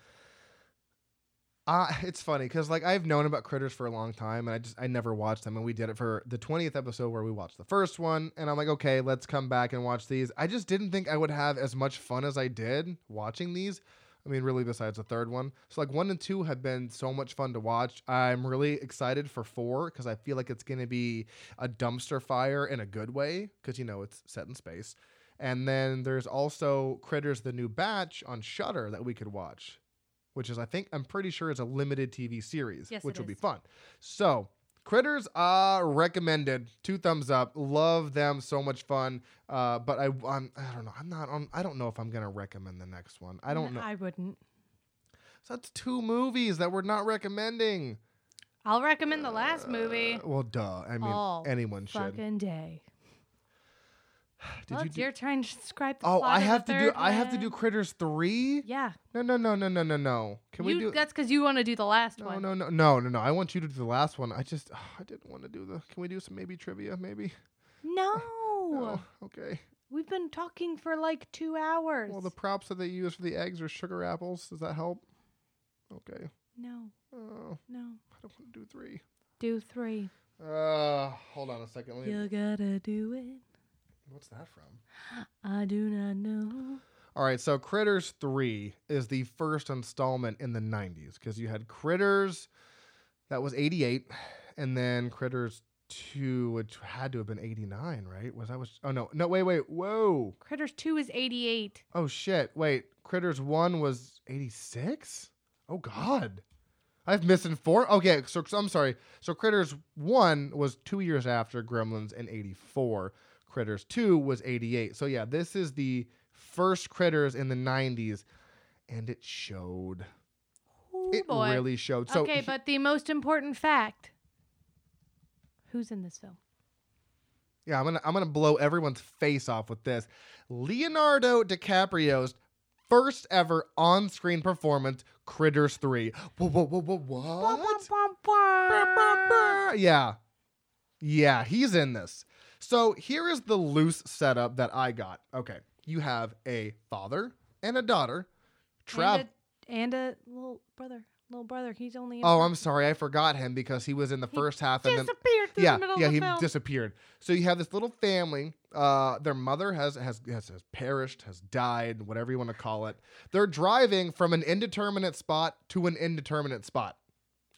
Uh, it's funny because like I've known about critters for a long time, and I just I never watched them, and we did it for the twentieth episode where we watched the first one, and I'm like, okay, let's come back and watch these. I just didn't think I would have as much fun as I did watching these. I mean, really, besides the third one. So like one and two have been so much fun to watch. I'm really excited for four because I feel like it's gonna be a dumpster fire in a good way because you know it's set in space. And then there's also Critters: The New Batch on Shudder that we could watch which is I think I'm pretty sure is a limited TV series, Yes, which will be fun. So Critters are recommended. Two thumbs up. Love them. So much fun. Uh, but I I'm, I don't know. I'm not on. I don't know if I'm gonna recommend the next one. I don't N- know. I wouldn't. So that's two movies that we're not recommending. I'll recommend the last movie Uh, well, duh. I mean, all anyone should. fucking day. Did well, you do? your turn to describe the Oh, plot I of the have to do. third I have to do one. Critters three. Yeah. No, no, no, no, no, no, no. Can we You- do? That's because you want to do the last No, one. no, no, no, no, no. I want you to do the last one. I just, I didn't want to do the. Can we do some maybe trivia? Maybe. No. No. Okay. We've been talking for like two hours. Well, the props that they use for the eggs are sugar apples. Does that help? Okay. no, Oh, no. I don't want to do three. Do three. Uh, hold on a second. Let me, You gotta do it. What's that from? I do not know. All right, so Critters 3 is the first installment in the 90s because you had Critters that was 88 and then Critters 2 which had to have been 89, right? Was that was Oh no. No, wait, wait. Whoa. Critters 2 is 88. Oh shit. Wait. Critters 1 was 86? Oh god. I've misinformed. Okay, so, so I'm sorry. So Critters 1 was 2 years after Gremlins in 84. Critters 2 was 88. So yeah, this is the first Critters in the 90s and it showed. Ooh, it boy. really showed. So okay, he- but the most important fact who's in this film? Yeah, I'm gonna I'm gonna blow everyone's face off with this. Leonardo DiCaprio's first ever on-screen performance, Critters 3. Whoa, whoa, whoa, whoa, what? Yeah. Yeah, he's in this. So here is the loose setup that I got. Okay. You have a father and a daughter. Travel. And, a, and a little brother. Little brother. He's only in Oh, the- I'm sorry. I forgot him because he was in the He first half and then yeah, the middle yeah, of the he film. disappeared. So you have this little family. Uh, their mother has, has has has perished, has died, whatever you want to call it. They're driving from an indeterminate spot to an indeterminate spot.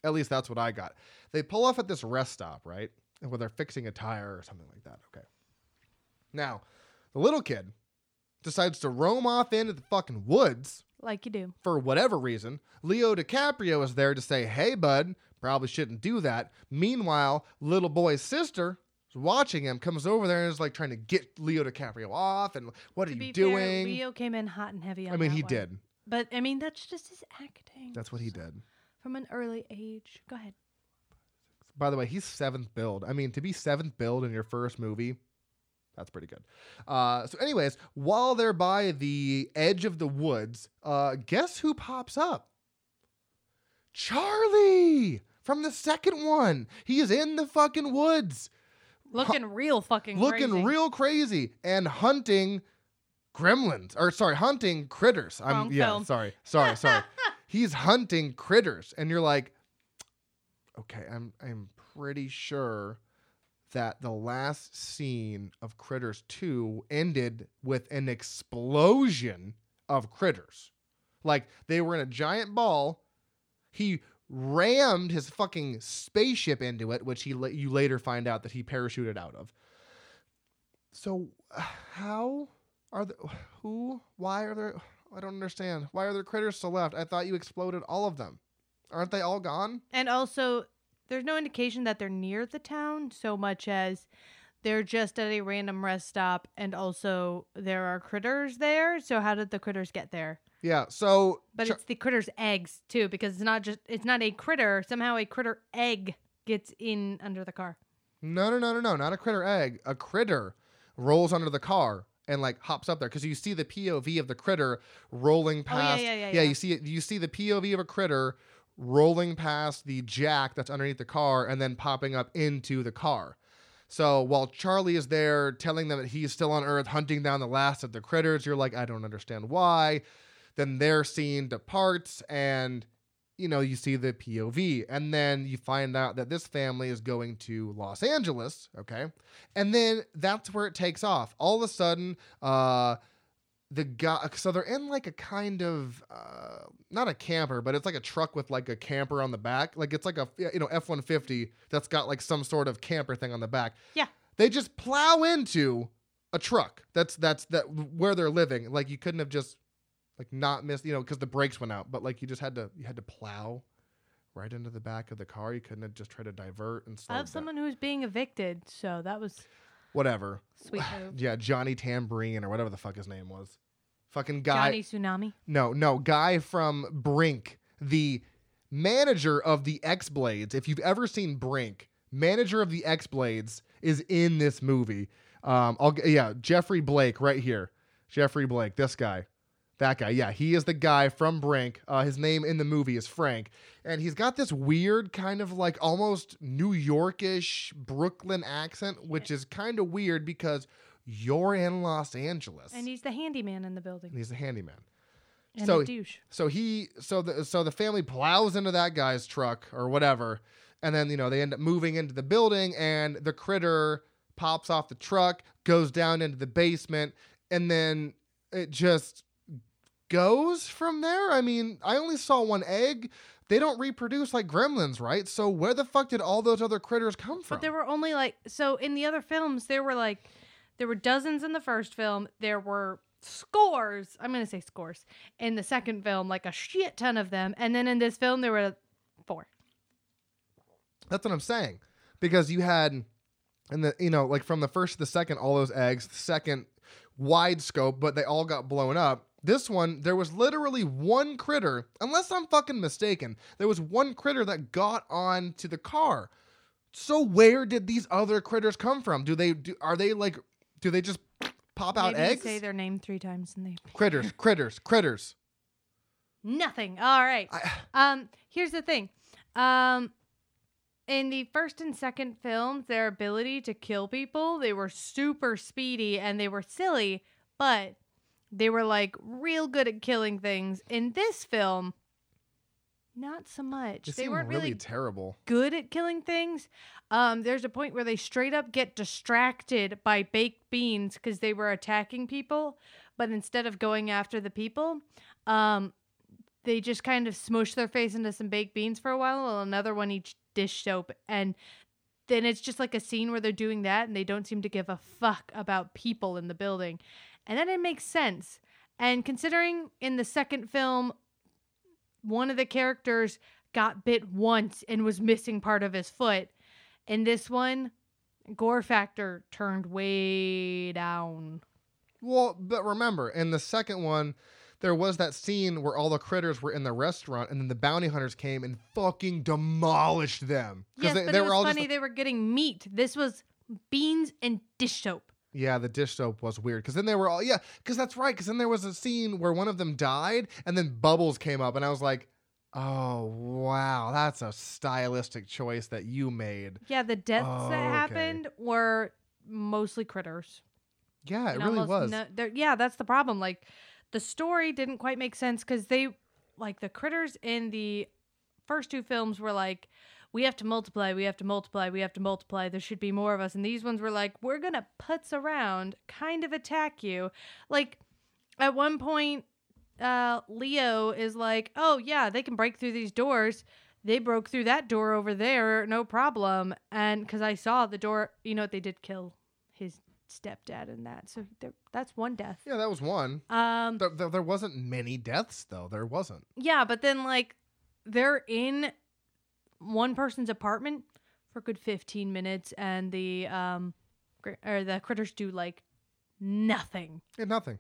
At least that's what I got. They pull off at this rest stop, right? Where they're fixing a tire or something like that. Okay. Now, the little kid decides to roam off into the fucking woods like you do. for whatever reason, Leo DiCaprio is there to say, "Hey, bud, probably shouldn't do that." Meanwhile, little boy's sister is watching him, comes over there and is like trying to get Leo DiCaprio off. And what are you be fair, doing? Leo came in hot and heavy on I mean, he one. did. But I mean, that's just his acting. That's what he did. From an early age. Go ahead. By the way, he's seventh billed. I mean, to be seventh billed in your first movie, that's pretty good. Uh, so, anyways, while they're by the edge of the woods, uh, guess who pops up? Charlie from the second one. He is in the fucking woods, Looking real fucking looking crazy. real crazy and hunting gremlins or sorry, hunting critters. I'm Wrong yeah, film. sorry. Sorry, sorry. He's hunting critters and you're like okay, I'm I'm pretty sure that the last scene of Critters 2 ended with an explosion of critters. Like they were in a giant ball. He rammed his fucking spaceship into it, which he you later find out that he parachuted out of. So how are the who why are there I don't understand. Why are there critters still left? I thought you exploded all of them. Aren't they all gone? And also, there's no indication that they're near the town so much as they're just at a random rest stop, and also there are critters there. So how did the critters get there? Yeah. So But it's the critters' eggs too, because it's not just it's not a critter. Somehow a critter egg gets in under the car. No, no, no, no, no, not a critter egg. A critter rolls under the car and like hops up there because you see the POV of the critter rolling Oh, yeah, past. yeah, yeah, yeah. you see it. You see the POV of a critter rolling past the jack that's underneath the car and then popping up into the car. So while Charlie is there telling them that he's still on Earth hunting down the last of the critters, you're like, I don't understand why. Then their scene departs and you know, you see the POV, and then you find out that this family is going to Los Angeles, okay? And then that's where it takes off. All of a sudden, uh, the guy, so they're in like a kind of, uh, not a camper, but it's like a truck with like a camper on the back. Like it's like a, you know, F 150 that's got like some sort of camper thing on the back. Yeah. They just plow into a truck that's, that's, that where they're living. Like you couldn't have just, like not missed, you know, because the brakes went out, but like you just had to you had to plow right into the back of the car. You couldn't have just try to divert and slow I have someone who was being evicted, so that was Whatever. sweet move. Yeah, Johnny Tambourine or whatever the fuck his name was. Fucking guy. Johnny Tsunami. No, no, guy from Brink, the manager of the X Blades. If you've ever seen Brink, manager of the X Blades is in this movie. Um, I'll yeah, Geoffrey Blake right here. Geoffrey Blake, this guy. That guy, yeah, he is the guy from Brink. Uh, his name in the movie is Frank, and he's got this weird kind of like almost New Yorkish Brooklyn accent, which is kind of weird because you're in Los Angeles, And he's the handyman in the and building. he's the handyman. And so- a douche. So he so the so the family plows into that guy's truck or whatever, and then you know they end up moving into the building, and the critter pops off the truck, goes down into the basement, and then it just goes from there. I mean, I only saw one egg. They don't reproduce like gremlins, right? So where the fuck did all those other critters come from? But there were only like so in the other films there were like there were dozens in the first film. There were scores. I'm gonna say scores in the second film, like a shit ton of them. And then in this film there were four. That's what I'm saying. Because you had and the you know, like from the first to the second, all those eggs, the second wide scope, but they all got blown up. This one, there was literally one critter, unless I'm fucking mistaken, there was one critter that got on to the car. So where did these other critters come from? Do they do are they like do they just pop out Maybe eggs? say their name three times and they critters, critters, critters. nothing. All right. I, Um, here's the thing. Um, in the first and second films, their ability to kill people, they were super speedy and they were silly, but they were like real good at killing things. In this film, not so much. they they weren't really, really terrible. good at killing things. Um, there's a point where they straight up get distracted by baked beans because they were attacking people, but instead of going after the people, um, they just kind of smush their face into some baked beans for a while, while another one each dish soap, and then it's just like a scene where they're doing that, and they don't seem to give a fuck about people in the building, and then it makes sense. And considering in the second film, one of the characters got bit once and was missing part of his foot. In this one, gore factor turned way down. Well, but remember, in the second one, there was that scene where all the critters were in the restaurant, and then the bounty hunters came and fucking demolished them. Yes, they, but they it were was all funny just. they were getting meat. This was beans and dish soap. Yeah, the dish soap was weird because then they were all yeah, because that's right. Because then there was a scene where one of them died, and then bubbles came up, and I was like, oh wow, that's a stylistic choice that you made. Yeah, the deaths Oh, that okay. happened were mostly critters. Yeah, it And really was. no- yeah, that's the problem. Like the story didn't quite make sense because they, like the critters in the first two films were like, we have to multiply, we have to multiply, we have to multiply. There should be more of us. And these ones were like, we're gonna putz around, kind of attack you. Like at one point, uh, Leo is like, oh yeah, they can break through these doors. They broke through that door over there, no problem. And because I saw the door, you know, what they did kill his stepdad in that. So there, that's one death. yeah, that was one. Um, There, there, there wasn't many deaths though. There wasn't. yeah, but then like they're in one person's apartment for a good 15 minutes and the um gr- or the critters do like nothing. Yeah, nothing.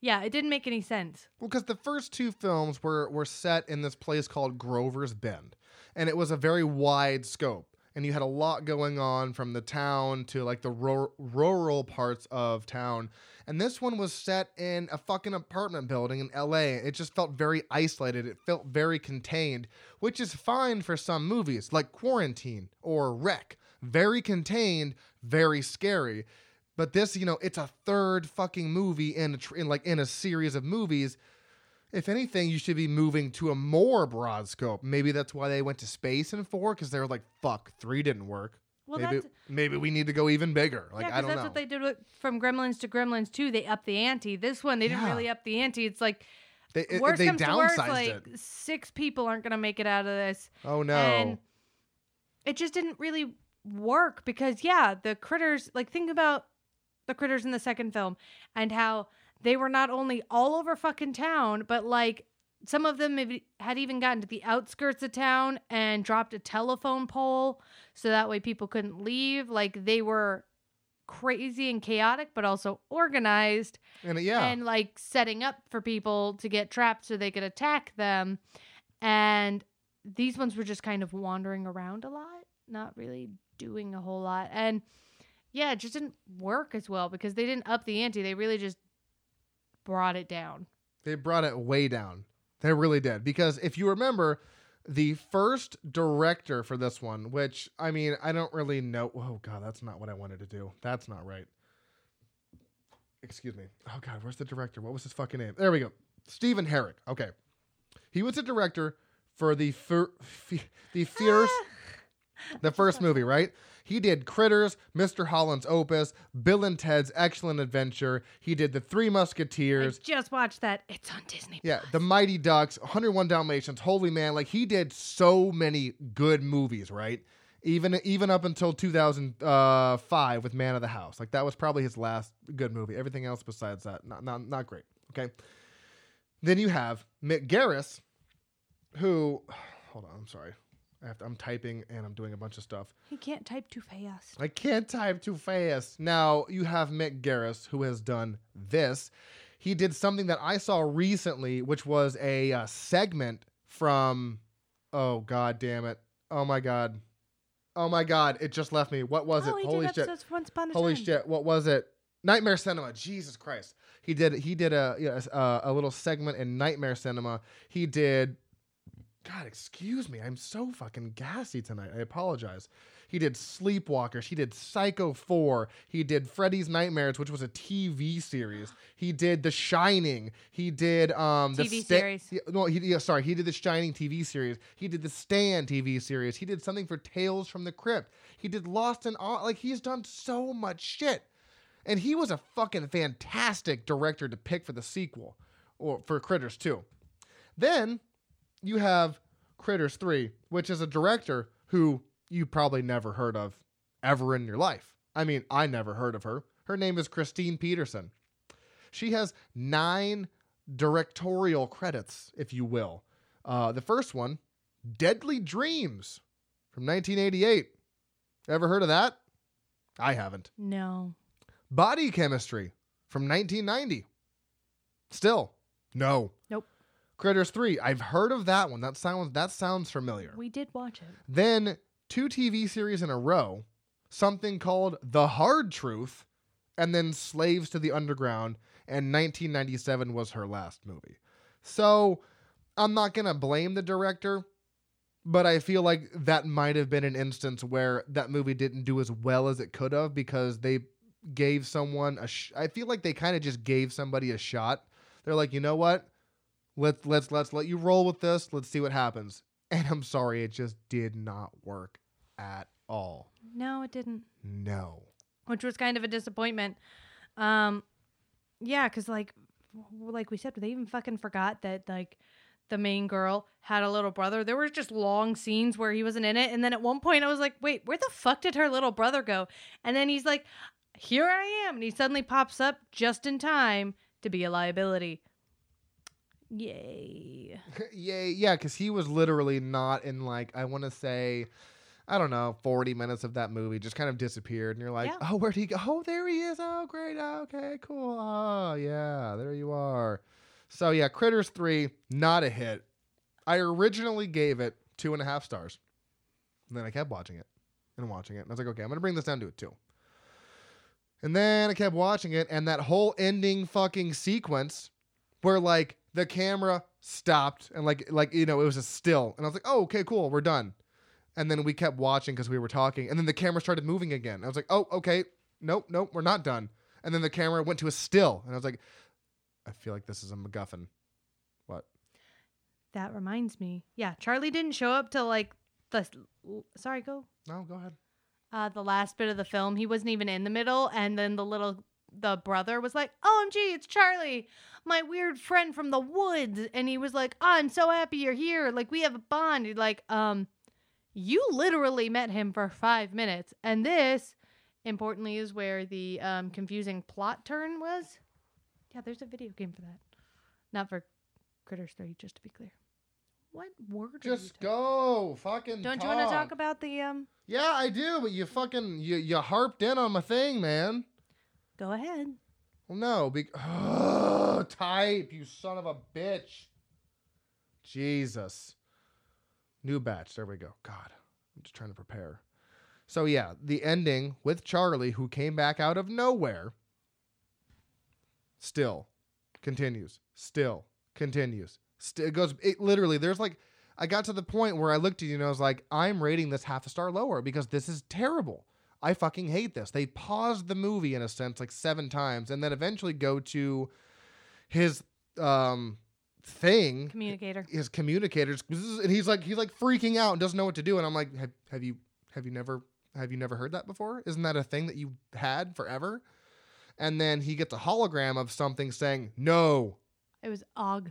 Yeah, it didn't make any sense. Well, because the first two films were were set in this place called Grover's Bend, and it was a very wide scope, and you had a lot going on from the town to like the ru- rural parts of town. And this one was set in a fucking apartment building in L.A. It just felt very isolated. It felt very contained, which is fine for some movies like Quarantine or REC. Very contained, very scary. But this, you know, it's a third fucking movie in tr- in like in a series of movies. If anything, you should be moving to a more broad scope. Maybe that's why they went to space in four because they were like, "Fuck, three didn't work. Well, maybe that's maybe we need to go even bigger." Like yeah, I because don't that's know. what they did with, from Gremlins to Gremlins two. They upped the ante. This one, they didn't really up the ante. It's like They, it- worst they comes to worst, like it. six people aren't gonna make it out of this. Oh no. And it just didn't really work because yeah, the critters like think about the critters in the second film and how they were not only all over fucking town, but like some of them had even gotten to the outskirts of town and dropped a telephone pole so that way people couldn't leave. Like they were crazy and chaotic, but also organized and uh, yeah. and like setting up for people to get trapped so they could attack them. And these ones were just kind of wandering around a lot, not really doing a whole lot. And yeah, it just didn't work as well because they didn't up the ante. They really just brought it down. They brought it way down. They really did. Because if you remember, the first director for this one, which I mean, I don't really know. Oh god, that's not what I wanted to do. That's not right. Excuse me. Oh god, where's the director? What was his fucking name? There we go. Stephen Herek. Okay, he was a director for the fir- f- the fierce ah. the first movie, right? He did Critters, Mr. Holland's Opus, Bill and Ted's Excellent Adventure. He did The Three I Musketeers. just watched that. It's on Disney. Yeah, The Mighty Ducks, 101 Dalmatians, Holy Man. Like he did so many good movies, right? Even even up until 2005 with Man of the House. Like that was probably his last good movie. Everything else besides that, not not not great. Okay. Then you have Mick Garris, who, hold on, I'm sorry. I have to, I'm typing and I'm doing a bunch of stuff. He can't type too fast. I can't type too fast. Now you have Mick Garris, who has done this. He did something that I saw recently, which was a uh, segment from. Oh god damn it! Oh my god! Oh my god! It just left me. What was oh, it? Holy shit! Holy time. shit! What was it? Nightmare Cinema. Jesus Christ! He did. He did a yes, uh, a little segment in Nightmare Cinema. He did. God, excuse me. I'm so fucking gassy tonight. I apologize. He did Sleepwalkers. He did Psycho 4. He did Freddy's Nightmares, which was a TV series. He did The Shining. He did um the TV Sta- series. No, he yeah, sorry. He did the Shining TV series. He did the Stand TV series. He did something for Tales from the Crypt. He did Lost in Awe. Like he's done so much shit. And he was a fucking fantastic director to pick for the sequel or for Critters 2. Then you have Critters 3, which is a director who you probably never heard of ever in your life. I mean, I never heard of her. Her name is Kristine Peterson. She has nine directorial credits, if you will. Uh, the first one, Deadly Dreams from 1988. Ever heard of that? I haven't. No. Body Chemistry from 1990. Still, no. Nope. Critters 3. I've heard of that one. That sounds that sounds familiar. We did watch it. Then two TV series in a row, something called The Hard Truth, and then Slaves to the Underground, and 1997 was her last movie. So I'm not going to blame the director, but I feel like that might have been an instance where that movie didn't do as well as it could have because they gave someone a sh- I feel like they kind of just gave somebody a shot. They're like, "You know what? Let's let's let's let you roll with this. Let's see what happens." And I'm sorry, it just did not work at all. No, it didn't. No. which was kind of a disappointment. Um, yeah, because like, like we said, they even fucking forgot that like the main girl had a little brother. There were just long scenes where he wasn't in it, and then at one point I was like, wait, where the fuck did her little brother go? And then he's like, here I am, and he suddenly pops up just in time to be a liability. Yay! Yay, yeah, because he was literally not in like I want to say, I don't know, forty minutes of that movie. Just kind of disappeared, and you're like, Yeah. oh, where'd he go? Oh, there he is. Oh, great. Oh, okay, cool. Oh, yeah, there you are. So yeah, Critters three, not a hit. I originally gave it two and a half stars, and then I kept watching it and watching it, and I was like, okay, I'm gonna bring this down to a two. And then I kept watching it, and that whole ending fucking sequence where like the camera stopped and like like you know it was a still and i was like oh okay cool we're done and then we kept watching because we were talking and then the camera started moving again i was like oh okay nope nope we're not done and then the camera went to a still and i was like i feel like this is a macguffin What? That reminds me. Yeah, Charlie didn't show up till like the. Sorry, go. No, go ahead. Uh, the last bit of the film, he wasn't even in the middle, and then the little the brother was like, "OMG, it's Charlie, my weird friend from the woods," and he was like, "I'm so happy you're here. Like we have a bond." He's like, um, you literally met him for five minutes, and this, importantly, is where the um confusing plot turn was. Yeah, there's a video game for that, not for Critters Three, just to be clear. What word? are you Just go. Fucking Don't you want to talk about the um? Yeah, I do, but you fucking you you harped in on my thing, man. Go ahead. Well, no, be- Ugh, type, you son of a bitch. Jesus. New batch. There we go. God, I'm just trying to prepare. So yeah, the ending with Charlie, who came back out of nowhere, still continues. Still continues. Still, it goes. It literally. There's like, I got to the point where I looked at you and I was like, I'm rating this half a star lower because this is terrible. I fucking hate this. They paused the movie in a sense like seven times and then eventually go to his um thing Communicator. his communicators and he's like he's like freaking out and doesn't know what to do and I'm like have, have you have you never have you never heard that before isn't that a thing that you had forever and then he gets a hologram of something saying no It was Og.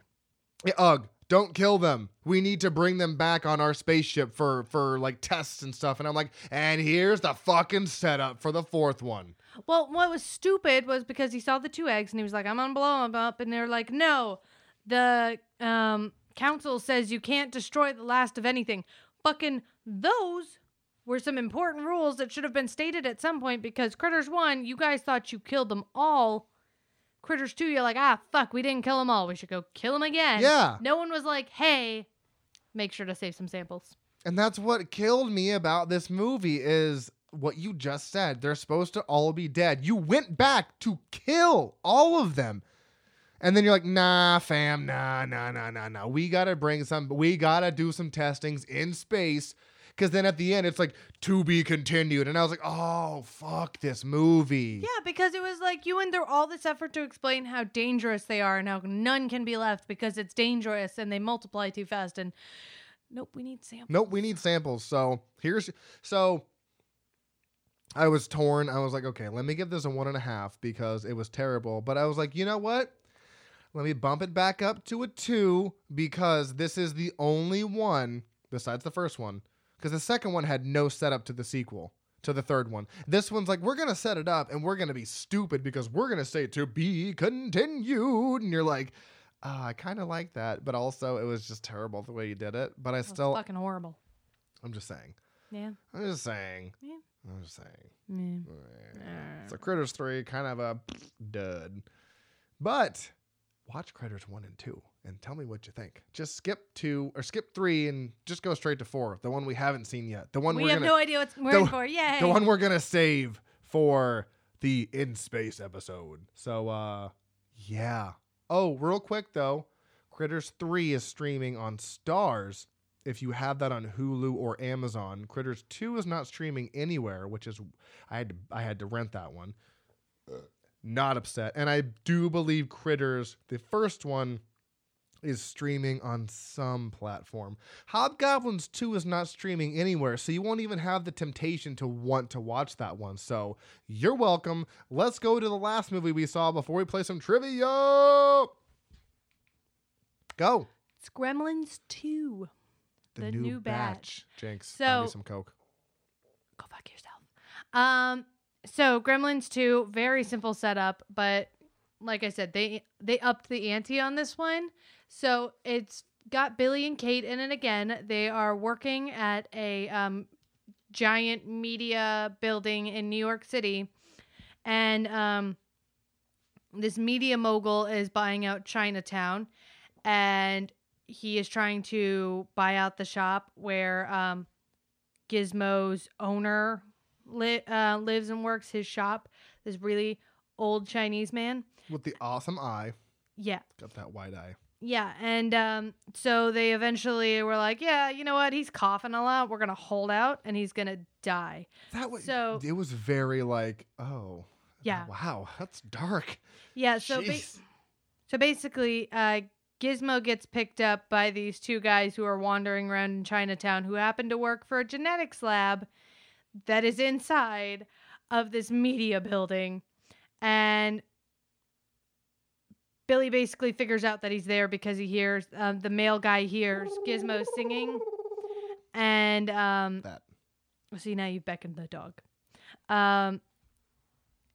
Eh, ugh don't kill them we need to bring them back on our spaceship for for like tests and stuff and I'm like and here's the fucking setup for the fourth one Well, what was stupid was because he saw the two eggs and he was like, "I'm gonna blow them up," and they're like, "No, the um, council says you can't destroy the last of anything." Fucking those were some important rules that should have been stated at some point because Critters one, you guys thought you killed them all. Critters two, you're like, ah, fuck, we didn't kill them all. We should go kill them again. Yeah. No one was like, hey, make sure to save some samples. And that's what killed me about this movie is what you just said. They're supposed to all be dead. You went back to kill all of them. And then you're like, nah, fam, nah, nah, nah, nah, nah. We gotta bring some, we gotta do some testings in space. Cause then at the end it's like to be continued. And I was like, oh fuck this movie. Yeah, because it was like you went through all this effort to explain how dangerous they are and how none can be left because it's dangerous and they multiply too fast. And nope, we need samples. Nope, we need samples. So here's so I was torn. I was like, okay, let me give this a one and a half because it was terrible. But I was like, you know what? Let me bump it back up to a two because this is the only one besides the first one. Because the second one had no setup to the sequel, to the third one. This one's like, we're going to set it up and we're going to be stupid because we're going to say to be continued. And you're like, ah, I kind of like that. But also, it was just terrible the way you did it. But I still, fucking horrible. I'm just saying. Yeah. I'm just saying. Yeah. I'm just saying. Yeah. Eh. So Critters 3, kind of a dud. But watch Critters 1 and 2 and tell me what you think. Just skip 2 or skip 3 and just go straight to 4, the one we haven't seen yet. The one we have gonna no idea what we're the- in for. Yay. the one we're going to save for the in space episode. So uh yeah. Oh, real quick though, Critters 3 is streaming on Starz. If you have that on Hulu or Amazon, Critters 2 is not streaming anywhere, which is I had to I had to rent that one. Not upset. And I do believe Critters, the first one is streaming on some platform. Hobgoblins 2 is not streaming anywhere, so you won't even have the temptation to want to watch that one. So you're welcome. Let's go to the last movie we saw before we play some trivia. Go. It's Gremlins 2. The new batch. Jinx, buy me So- some Coke. Go fuck yourself. Um, so Gremlins 2, very simple setup, but like I said, they they upped the ante on this one. So it's got Billy and Kate in it again. They are working at a um, giant media building in New York City, and um, this media mogul is buying out Chinatown, and he is trying to buy out the shop where um, Gizmo's owner li- uh, lives and works his shop. This really old Chinese man. With the awesome eye. Yeah. Got that wide eye. Yeah. And um, so they eventually were like, yeah, you know what? He's coughing a lot. We're going to hold out and he's going to die. That was So- it was very like, oh. Yeah. Wow, that's dark. Yeah. So, ba- so basically, uh, Gizmo gets picked up by these two guys who are wandering around in Chinatown who happen to work for a genetics lab that is inside of this media building. And Billy basically figures out that he's there because he hears um, the mail guy hears Gizmo singing. And um, That. see, now you beckoned the dog. Um,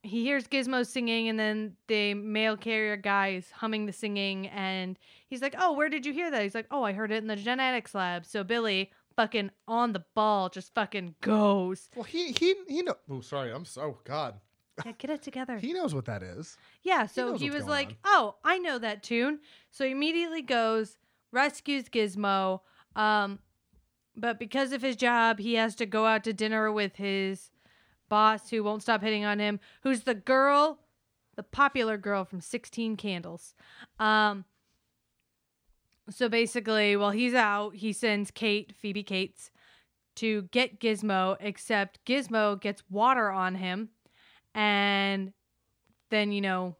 he hears Gizmo singing, and then the mail carrier guy is humming the singing, and he's like, "Oh, where did you hear that?" He's like, "Oh, I heard it in the genetics lab." So Billy, fucking on the ball, just fucking goes. Well, he he he know. Oh, sorry. I'm so God. Yeah, get it together. He knows what that is. Yeah, so knows he, what's was going like, on. "Oh, I know that tune." So he immediately goes, rescues Gizmo. Um, but because of his job, he has to go out to dinner with his boss, who won't stop hitting on him, who's the girl, the popular girl from Sixteen Candles. Um, so basically, while he's out, he sends Kate, Phoebe Cates, to get Gizmo. Except Gizmo gets water on him, and then you know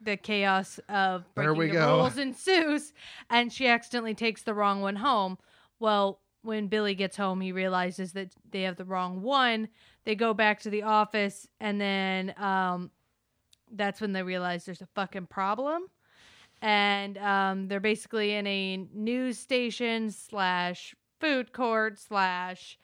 the chaos of There breaking we the go. rules ensues, and she accidentally takes the wrong one home. Well, when Billy gets home, he realizes that they have the wrong one. They go back to the office, and then um, that's when they realize there's a fucking problem. And um, they're basically in a news station slash food court slash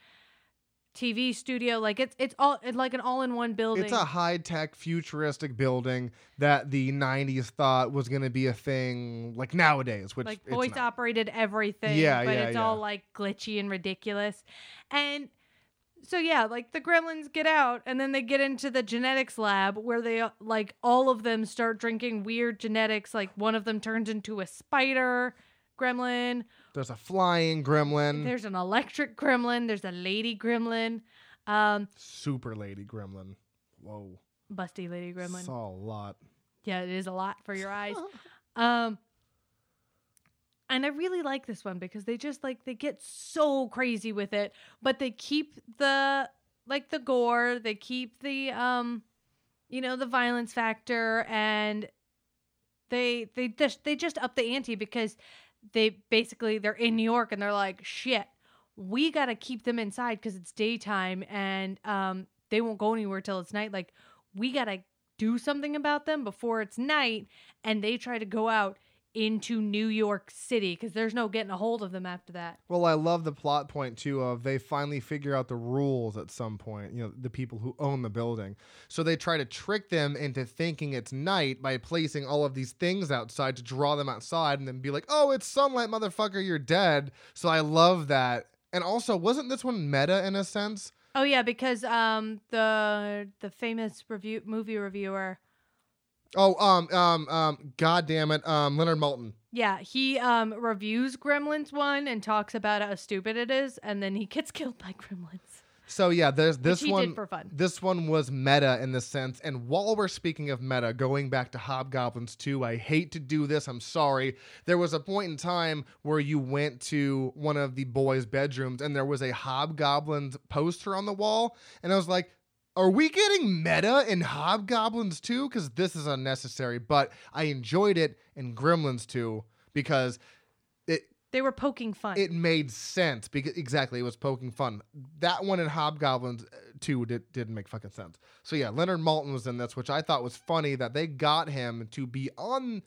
TV studio. Like it's it's all it's like an all in one building. It's a high tech, futuristic building that the '90s thought was going to be a thing like nowadays, which like voice operated everything. Yeah, but yeah, it's all like glitchy and ridiculous. And so yeah, like the gremlins get out and then they get into the genetics lab where they like all of them start drinking weird genetics. Like one of them turns into a spider gremlin. There's a flying gremlin, There's an electric gremlin. There's a lady gremlin. Um, super lady gremlin. Whoa, busty lady gremlin. saw a lot. Yeah, it is a lot for your eyes. Um and I really like this one because they just like they get so crazy with it, but they keep the like the gore, they keep the um you know, the violence factor and they they just they just up the ante because they basically they're in New York and they're like, "Shit, we got to keep them inside cuz it's daytime and um they won't go anywhere till it's night. Like we got to do something about them before it's night and they try to go out into New York City because there's no getting a hold of them after that. Well, I love the plot point too of they finally figure out the rules at some point, you know, the people who own the building. So they try to trick them into thinking it's night by placing all of these things outside to draw them outside and then be like, "Oh, it's sunlight, motherfucker, you're dead." So I love that. And also, wasn't this one meta in a sense? Oh yeah, because um the the famous review movie reviewer, Oh, um um um god damn it, um Leonard Maltin. yeah, he um reviews Gremlins one and talks about how stupid it is, and then he gets killed by Gremlins. So yeah, there's this one did for fun. This one was meta in the sense, and while we're speaking of meta, going back to Hobgoblins 2, I hate to do this, I'm sorry. There was a point in time where you went to one of the boys' bedrooms and there was a Hobgoblins poster on the wall, and I was like, are we getting meta in Hobgoblins 2? Because this is unnecessary, but I enjoyed it in Gremlins 2 because it They were poking fun. it made sense because exactly it was poking fun. That one in Hobgoblins uh, two did, didn't make fucking sense. So yeah, Leonard Maltin was in this, which I thought was funny that they got him to be on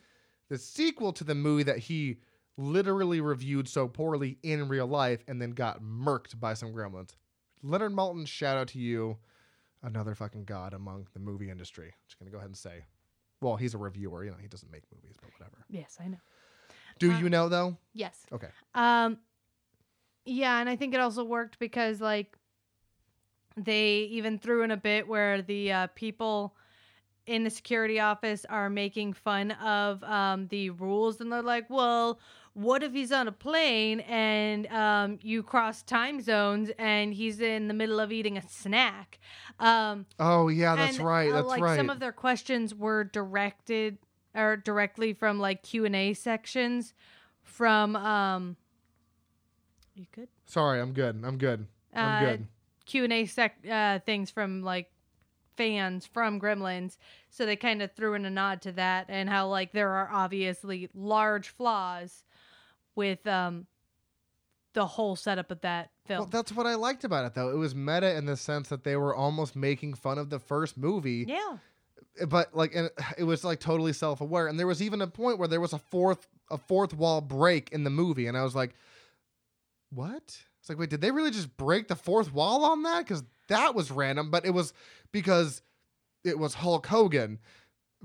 the sequel to the movie that he literally reviewed so poorly in real life and then got murked by some gremlins. Leonard Maltin, shout out to you, another fucking god among the movie industry. Just gonna go ahead and say, well, he's a reviewer. You know, he doesn't make movies, but whatever. yes, I know. Do Uh, you know though? Yes. Okay. Um yeah, and I think it also worked because like they even threw in a bit where the uh, people in the security office are making fun of um, the rules and they're like, "Well, what if he's on a plane and um, you cross time zones and he's in the middle of eating a snack?" Um, Oh yeah, that's and, right. uh, That's like right. some of their questions were directed or directly from like Q and A sections from um. You good? Sorry, I'm good. I'm good. I'm Uh, good. Q and A sec uh, things from like fans from Gremlins, so they kind of threw in a nod to that and how like there are obviously large flaws with um the whole setup of that film. Well, that's what I liked about it, though. It was meta in the sense that they were almost making fun of the first movie, yeah. but like, and it was like totally self-aware. And there was even a point where there was a fourth, a fourth wall break in the movie, and I was like, "What?" It's like, wait, did they really just break the fourth wall on that? Because that was random, but it was because it was Hulk Hogan.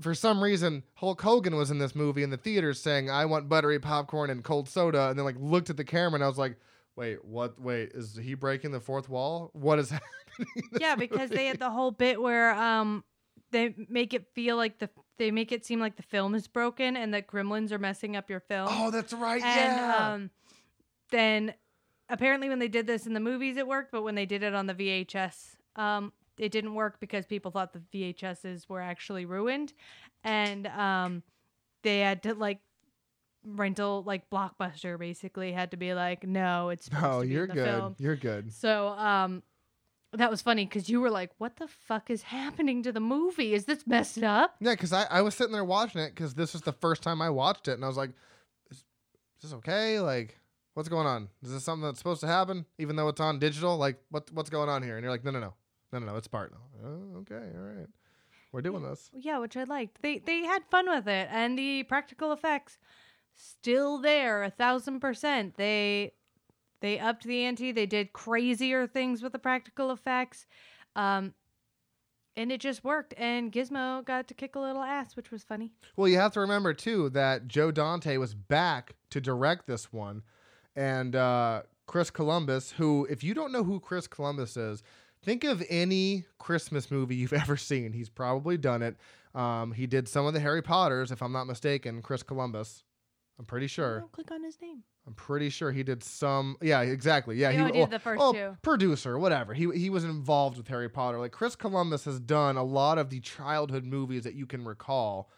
For some reason, Hulk Hogan was in this movie in the theaters saying, "I want buttery popcorn and cold soda," and then like looked at the camera, and I was like, "Wait, what? Wait, is he breaking the fourth wall? What is happening?" yeah, because they had the whole bit where um they make it feel like the they make it seem like the film is broken and that gremlins are messing up your film. Oh, that's right. and yeah. um then apparently when they did this in the movies it worked, but when they did it on the VHS um it didn't work because people thought the VHSs were actually ruined and um they had to like rental like blockbuster basically had to be like no it's no, you're good. film. You're good. So, um, that was funny because you were like, "What the fuck is happening to the movie? Is this messed up?" Yeah, because I, I was sitting there watching it because this was the first time I watched it, and I was like, is, is this okay? Like, what's going on? Is this something that's supposed to happen, even though it's on digital? Like, what what's going on here? And you're like, no, no, no, no, no, no, it's part. Oh, okay, all right, we're doing this. Yeah, which I liked. They they had fun with it, and the practical effects still there, a thousand percent. They they upped the ante. They did crazier things with the practical effects, um, and it just worked. And Gizmo got to kick a little ass, which was funny. Well, you have to remember too that Joe Dante was back to direct this one, and uh, Chris Columbus, who, if you don't know who Chris Columbus is, think of any Christmas movie you've ever seen. He's probably done it. Um, he did some of the Harry Potters, if I'm not mistaken. Chris Columbus, I'm pretty sure. Oh, click on his name. I'm pretty sure he did some. Yeah, exactly. Yeah, He he only did the first oh, two. Producer, whatever. He he was involved with Harry Potter. Like Chris Columbus has done a lot of the childhood movies that you can recall,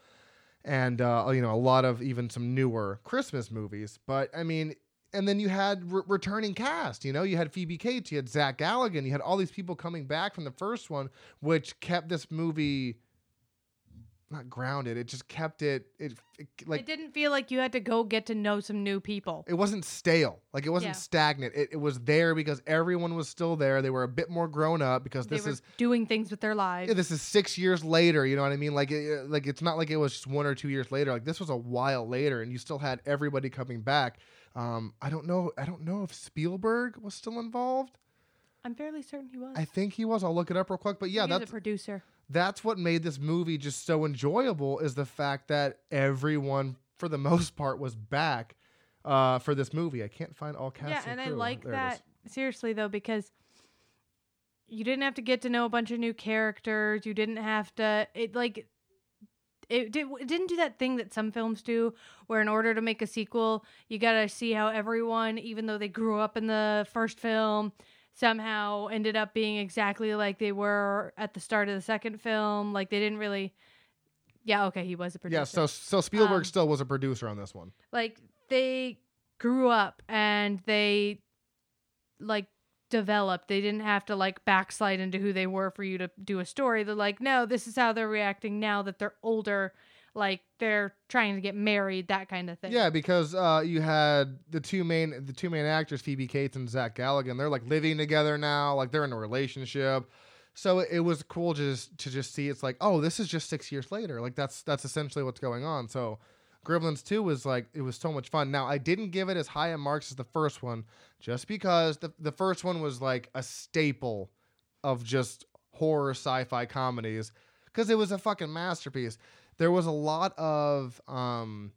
and uh, you know a lot of even some newer Christmas movies. But I mean, and then you had re- returning cast. You know, you had Phoebe Cates, you had Zach Galligan, you had all these people coming back from the first one, which kept this movie not grounded. It just kept it. It, it like it didn't feel like you had to go get to know some new people. it wasn't stale. Like it wasn't Yeah. stagnant. It, it was there because everyone was still there. They were a bit more grown up because They this were is doing things with their lives. yeah, this is six years later. You know what I mean? Like it, like it's not like it was just one or two years later. Like this was a while later, and you still had everybody coming back. Um, I don't know. I don't know if Spielberg was still involved. I'm fairly certain he was. I think he was. I'll look it up real quick. But yeah, He's a that's producer. that's what made this movie just so enjoyable is the fact that everyone, for the most part, was back uh, for this movie. I can't find all cast. Yeah, and I crew. like There that seriously though because you didn't have to get to know a bunch of new characters. You didn't have to. It like it, did, it didn't do that thing that some films do, where in order to make a sequel, you gotta see how everyone, even though they grew up in the first film, somehow ended up being exactly like they were at the start of the second film. Like they didn't really. Yeah, okay, he was a producer Yeah, so so Spielberg Um, still was a producer on this one. like they grew up and they like developed they didn't have to like backslide into who they were for you to do a story they're like no this is how they're reacting now that they're older like they're trying to get married that kind of thing Yeah, because uh, you had the two main the two main actors, Phoebe Cates and Zach Galligan. They're like living together now, like they're in a relationship. So it, it was cool just to just see. It's like, oh, this is just six years later. Like that's that's essentially what's going on. So Gremlins Two was like it was so much fun. Now I didn't give it as high a marks as the first one, just because the the first one was like a staple of just horror sci-fi comedies because it was a fucking masterpiece. There was a lot of um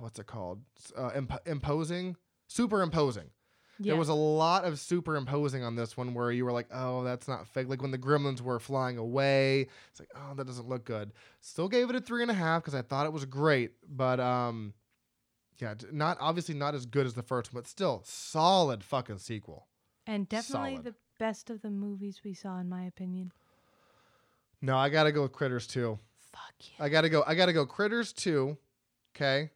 what's it called? Uh, imp- imposing, superimposing. Yeah. There was a lot of superimposing on this one where you were like, "Oh, that's not fake." Like when the gremlins were flying away, it's like, "Oh, that doesn't look good." Still gave it a three and a half because I thought it was great, but um, yeah, not obviously not as good as the first one, but still solid fucking sequel. and definitely solid. the best of the movies we saw in my opinion No, I gotta go with Critters two. fuck yeah I gotta go. I gotta go. Critters two. Okay.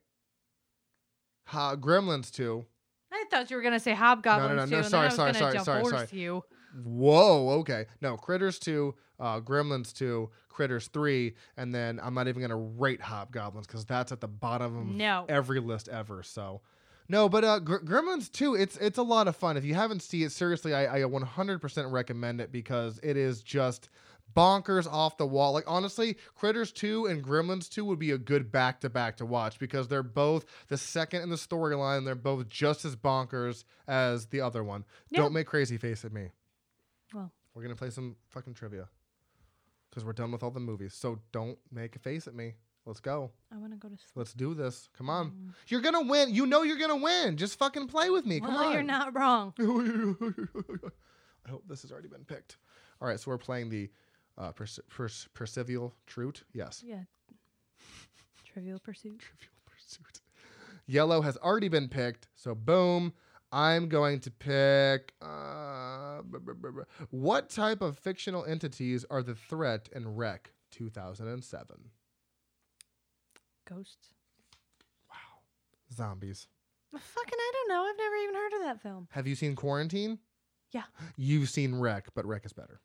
Ha, Gremlins two. I thought you were gonna say hobgoblins no, too no, and sorry, then I was sorry, sorry, sorry, divorce sorry. you Whoa, okay. No, Critters 2, uh, Gremlins 2, Critters 3, and then I'm not even going to rate Hobgoblins because that's at the bottom of No. every list ever. So, no, but uh, Gr- Gremlins 2, it's it's a lot of fun. If you haven't seen it, seriously, I, I 100% recommend it because it is just bonkers off the wall. Like, honestly, Critters 2 and Gremlins 2 would be a good back to back to watch because they're both the second in the storyline. They're both just as bonkers as the other one. Yeah. Don't make crazy face at me. Well. We're gonna play some fucking trivia because we're done with all the movies. So don't make a face at me. Let's go. I want to go to sleep. Let's do this. Come on. Mm. You're gonna win. You know you're gonna win. Just fucking play with me. Come on. you're not wrong. I hope this has already been picked. All right, so we're playing the uh, pers- pers- Percival Trute. Yes. Yeah. Trivial Pursuit. Trivial Pursuit. Yellow has already been picked, so boom. I'm going to pick. Uh, b- b- b- what type of fictional entities are the threat in Rec 2007? Ghosts. Wow. Zombies. Fucking, I don't know. I've never even heard of that film. Have you seen Quarantine? Yeah. You've seen Rec, but Rec is better.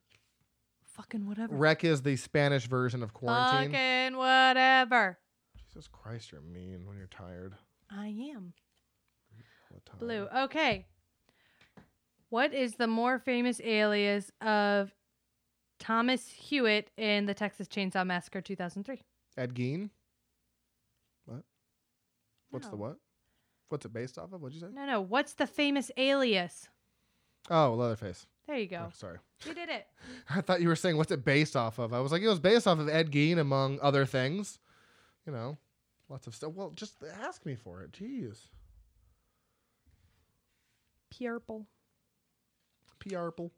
Fucking whatever. Rec is the Spanish version of Quarantine. Fucking whatever. Jesus Christ, you're mean when you're tired. I am. all the time. Blue. Okay. What is the more famous alias of Thomas Hewitt in the Texas Chainsaw Massacre 2003? Ed Gein. What? What's the what? What's it based off of? What'd you say? No, no. What's the famous alias? Oh, Leatherface. There you go. Oh, sorry. You did it. I thought you were saying what's it based off of. I was like, it was based off of Ed Gein, among other things. You know, lots of stuff. Well, just ask me for it. Jeez. Purple. P-Arple.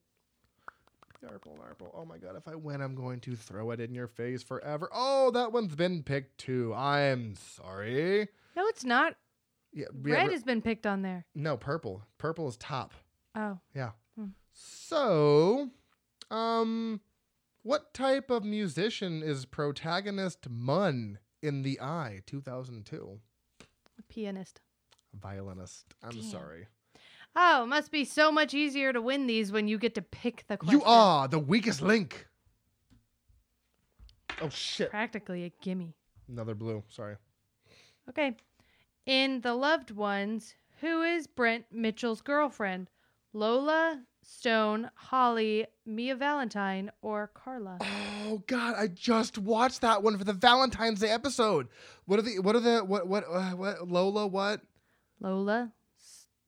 P-Arple, Oh my god, if I win, I'm going to throw it in your face forever. Oh, that one's been picked too. I'm sorry. No, it's not. Yeah, yeah, Red re- has been picked on there. no, purple. Purple is top. Oh. Yeah. So, um, what type of musician is protagonist Mun in The Eye 2002? A Pianist. Violinist. I'm Damn. sorry. Oh, it must be so much easier to win these when you get to pick the question. You are the weakest link. Oh shit. Practically a gimme. Another blue. Sorry. Okay. In The Loved Ones, who is Brent Mitchell's girlfriend? Lola, Stone, Holly, Mia Valentine, or Carla? Oh god, I just watched that one for the Valentine's Day episode. What are the what are the what what uh, what Lola what? Lola,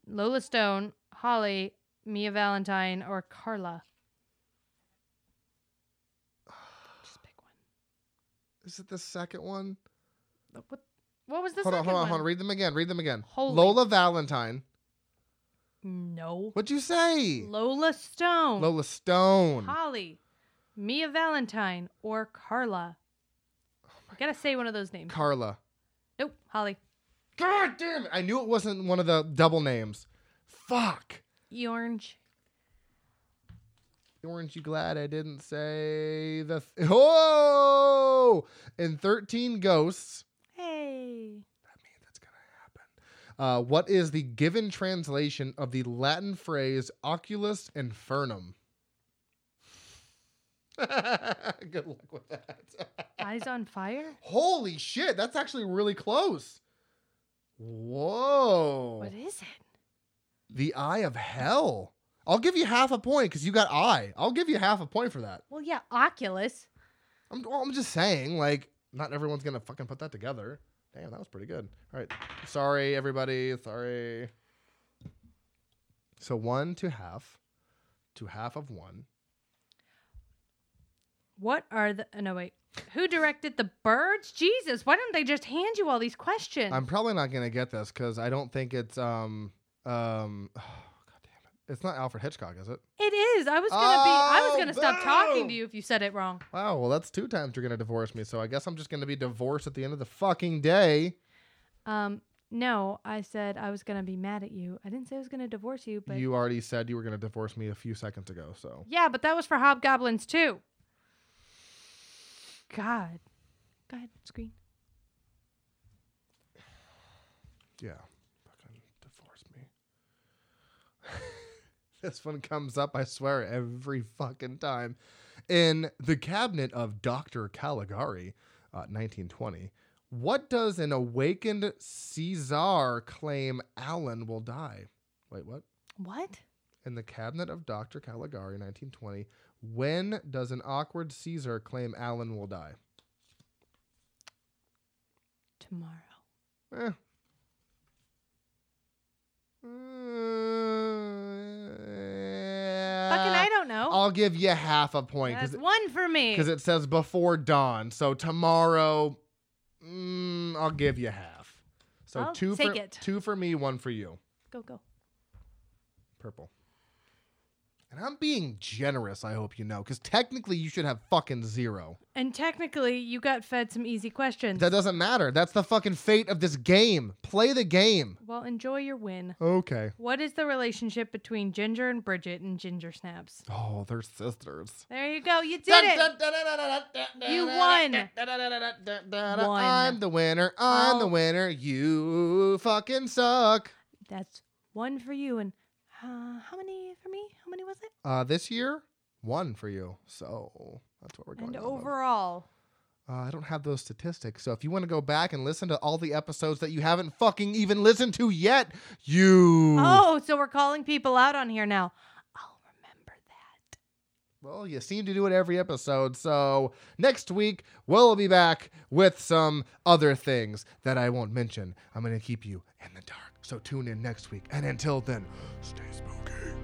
Lola Stone, Holly, Mia Valentine, or Carla? Just pick one. Is it the second one? What, what was the hold on, second hold on, one? hold on. Read them again. Read them again. Holy- Lola Valentine. No. What'd you say? Lola Stone, Lola Stone. Holly, Mia Valentine, or Carla? Oh I gotta say one of those names. Carla. nope, Holly. God damn it. I knew it wasn't one of the double names. Fuck. E Orange. Orange, you glad I didn't say the. Th- oh! In 13 Ghosts. Hey. That means it's going to happen. Uh, what is the given translation of the Latin phrase oculus infernum? Good luck with that. Eyes on fire? Holy shit, that's actually really close. Whoa. What is it? The Eye of Hell. I'll give you half a point because you got eye. I'll give you half a point for that. Well, yeah, Oculus. I'm, well, I'm just saying, like, not everyone's gonna fucking put that together. Damn, that was pretty good. All right, sorry everybody, sorry. So one to half, to half of one. What are the. uh, no, wait. Who directed the birds? Jesus, why don't they just hand you all these questions? I'm probably not gonna get this because I don't think it's um um. God damn it! It's not Alfred Hitchcock, is it? it is. I was gonna be. I was Oh, gonna stop talking to you if you said it wrong. Wow. Well, that's two times you're gonna divorce me. So I guess I'm just gonna be divorced at the end of the fucking day. Um, no, I said I was gonna be mad at you. I didn't say I was gonna divorce you, but You already said you were gonna divorce me a few seconds ago. So yeah, but that was for hobgoblins too. God, go ahead, screen. yeah, fucking divorce me. this one comes up, I swear, every fucking time. In the cabinet of Dr. Caligari, uh, 1920, what does an awakened Caesar claim Alan will die? Wait, what? What? In the cabinet of Dr. Caligari, 1920, when does an awkward Caesar claim Alan will die? Tomorrow. Eh. Fucking, I don't know. I'll give you half a point That's one for me. Because it says before dawn. So tomorrow, mm, I'll give you half. So I'll two for it. two for me, one for you. Go, go. Purple. And I'm being generous. I hope you know, because technically you should have fucking zero. And technically, you got fed some easy questions. That doesn't matter. That's the fucking fate of this game. Play the game. well, enjoy your win. Okay. What is the relationship between Ginger and Bridget and Ginger Snaps? Oh, they're sisters. There you go. You did it. You won. I'm the winner. I'm the Oh. winner. You fucking suck. That's one for you. And uh, how many for me? How many was it? Uh, this year, one for you. So that's what we're going. And overall, Uh, I don't have those statistics. So if you want to go back and listen to all the episodes that you haven't fucking even listened to yet, you. oh, so we're calling people out on here now. I'll remember that. Well, you seem to do it every episode. So next week, we'll be back with some other things that I won't mention. I'm going to keep you in the dark. So tune in next week. And until then, stay spooky.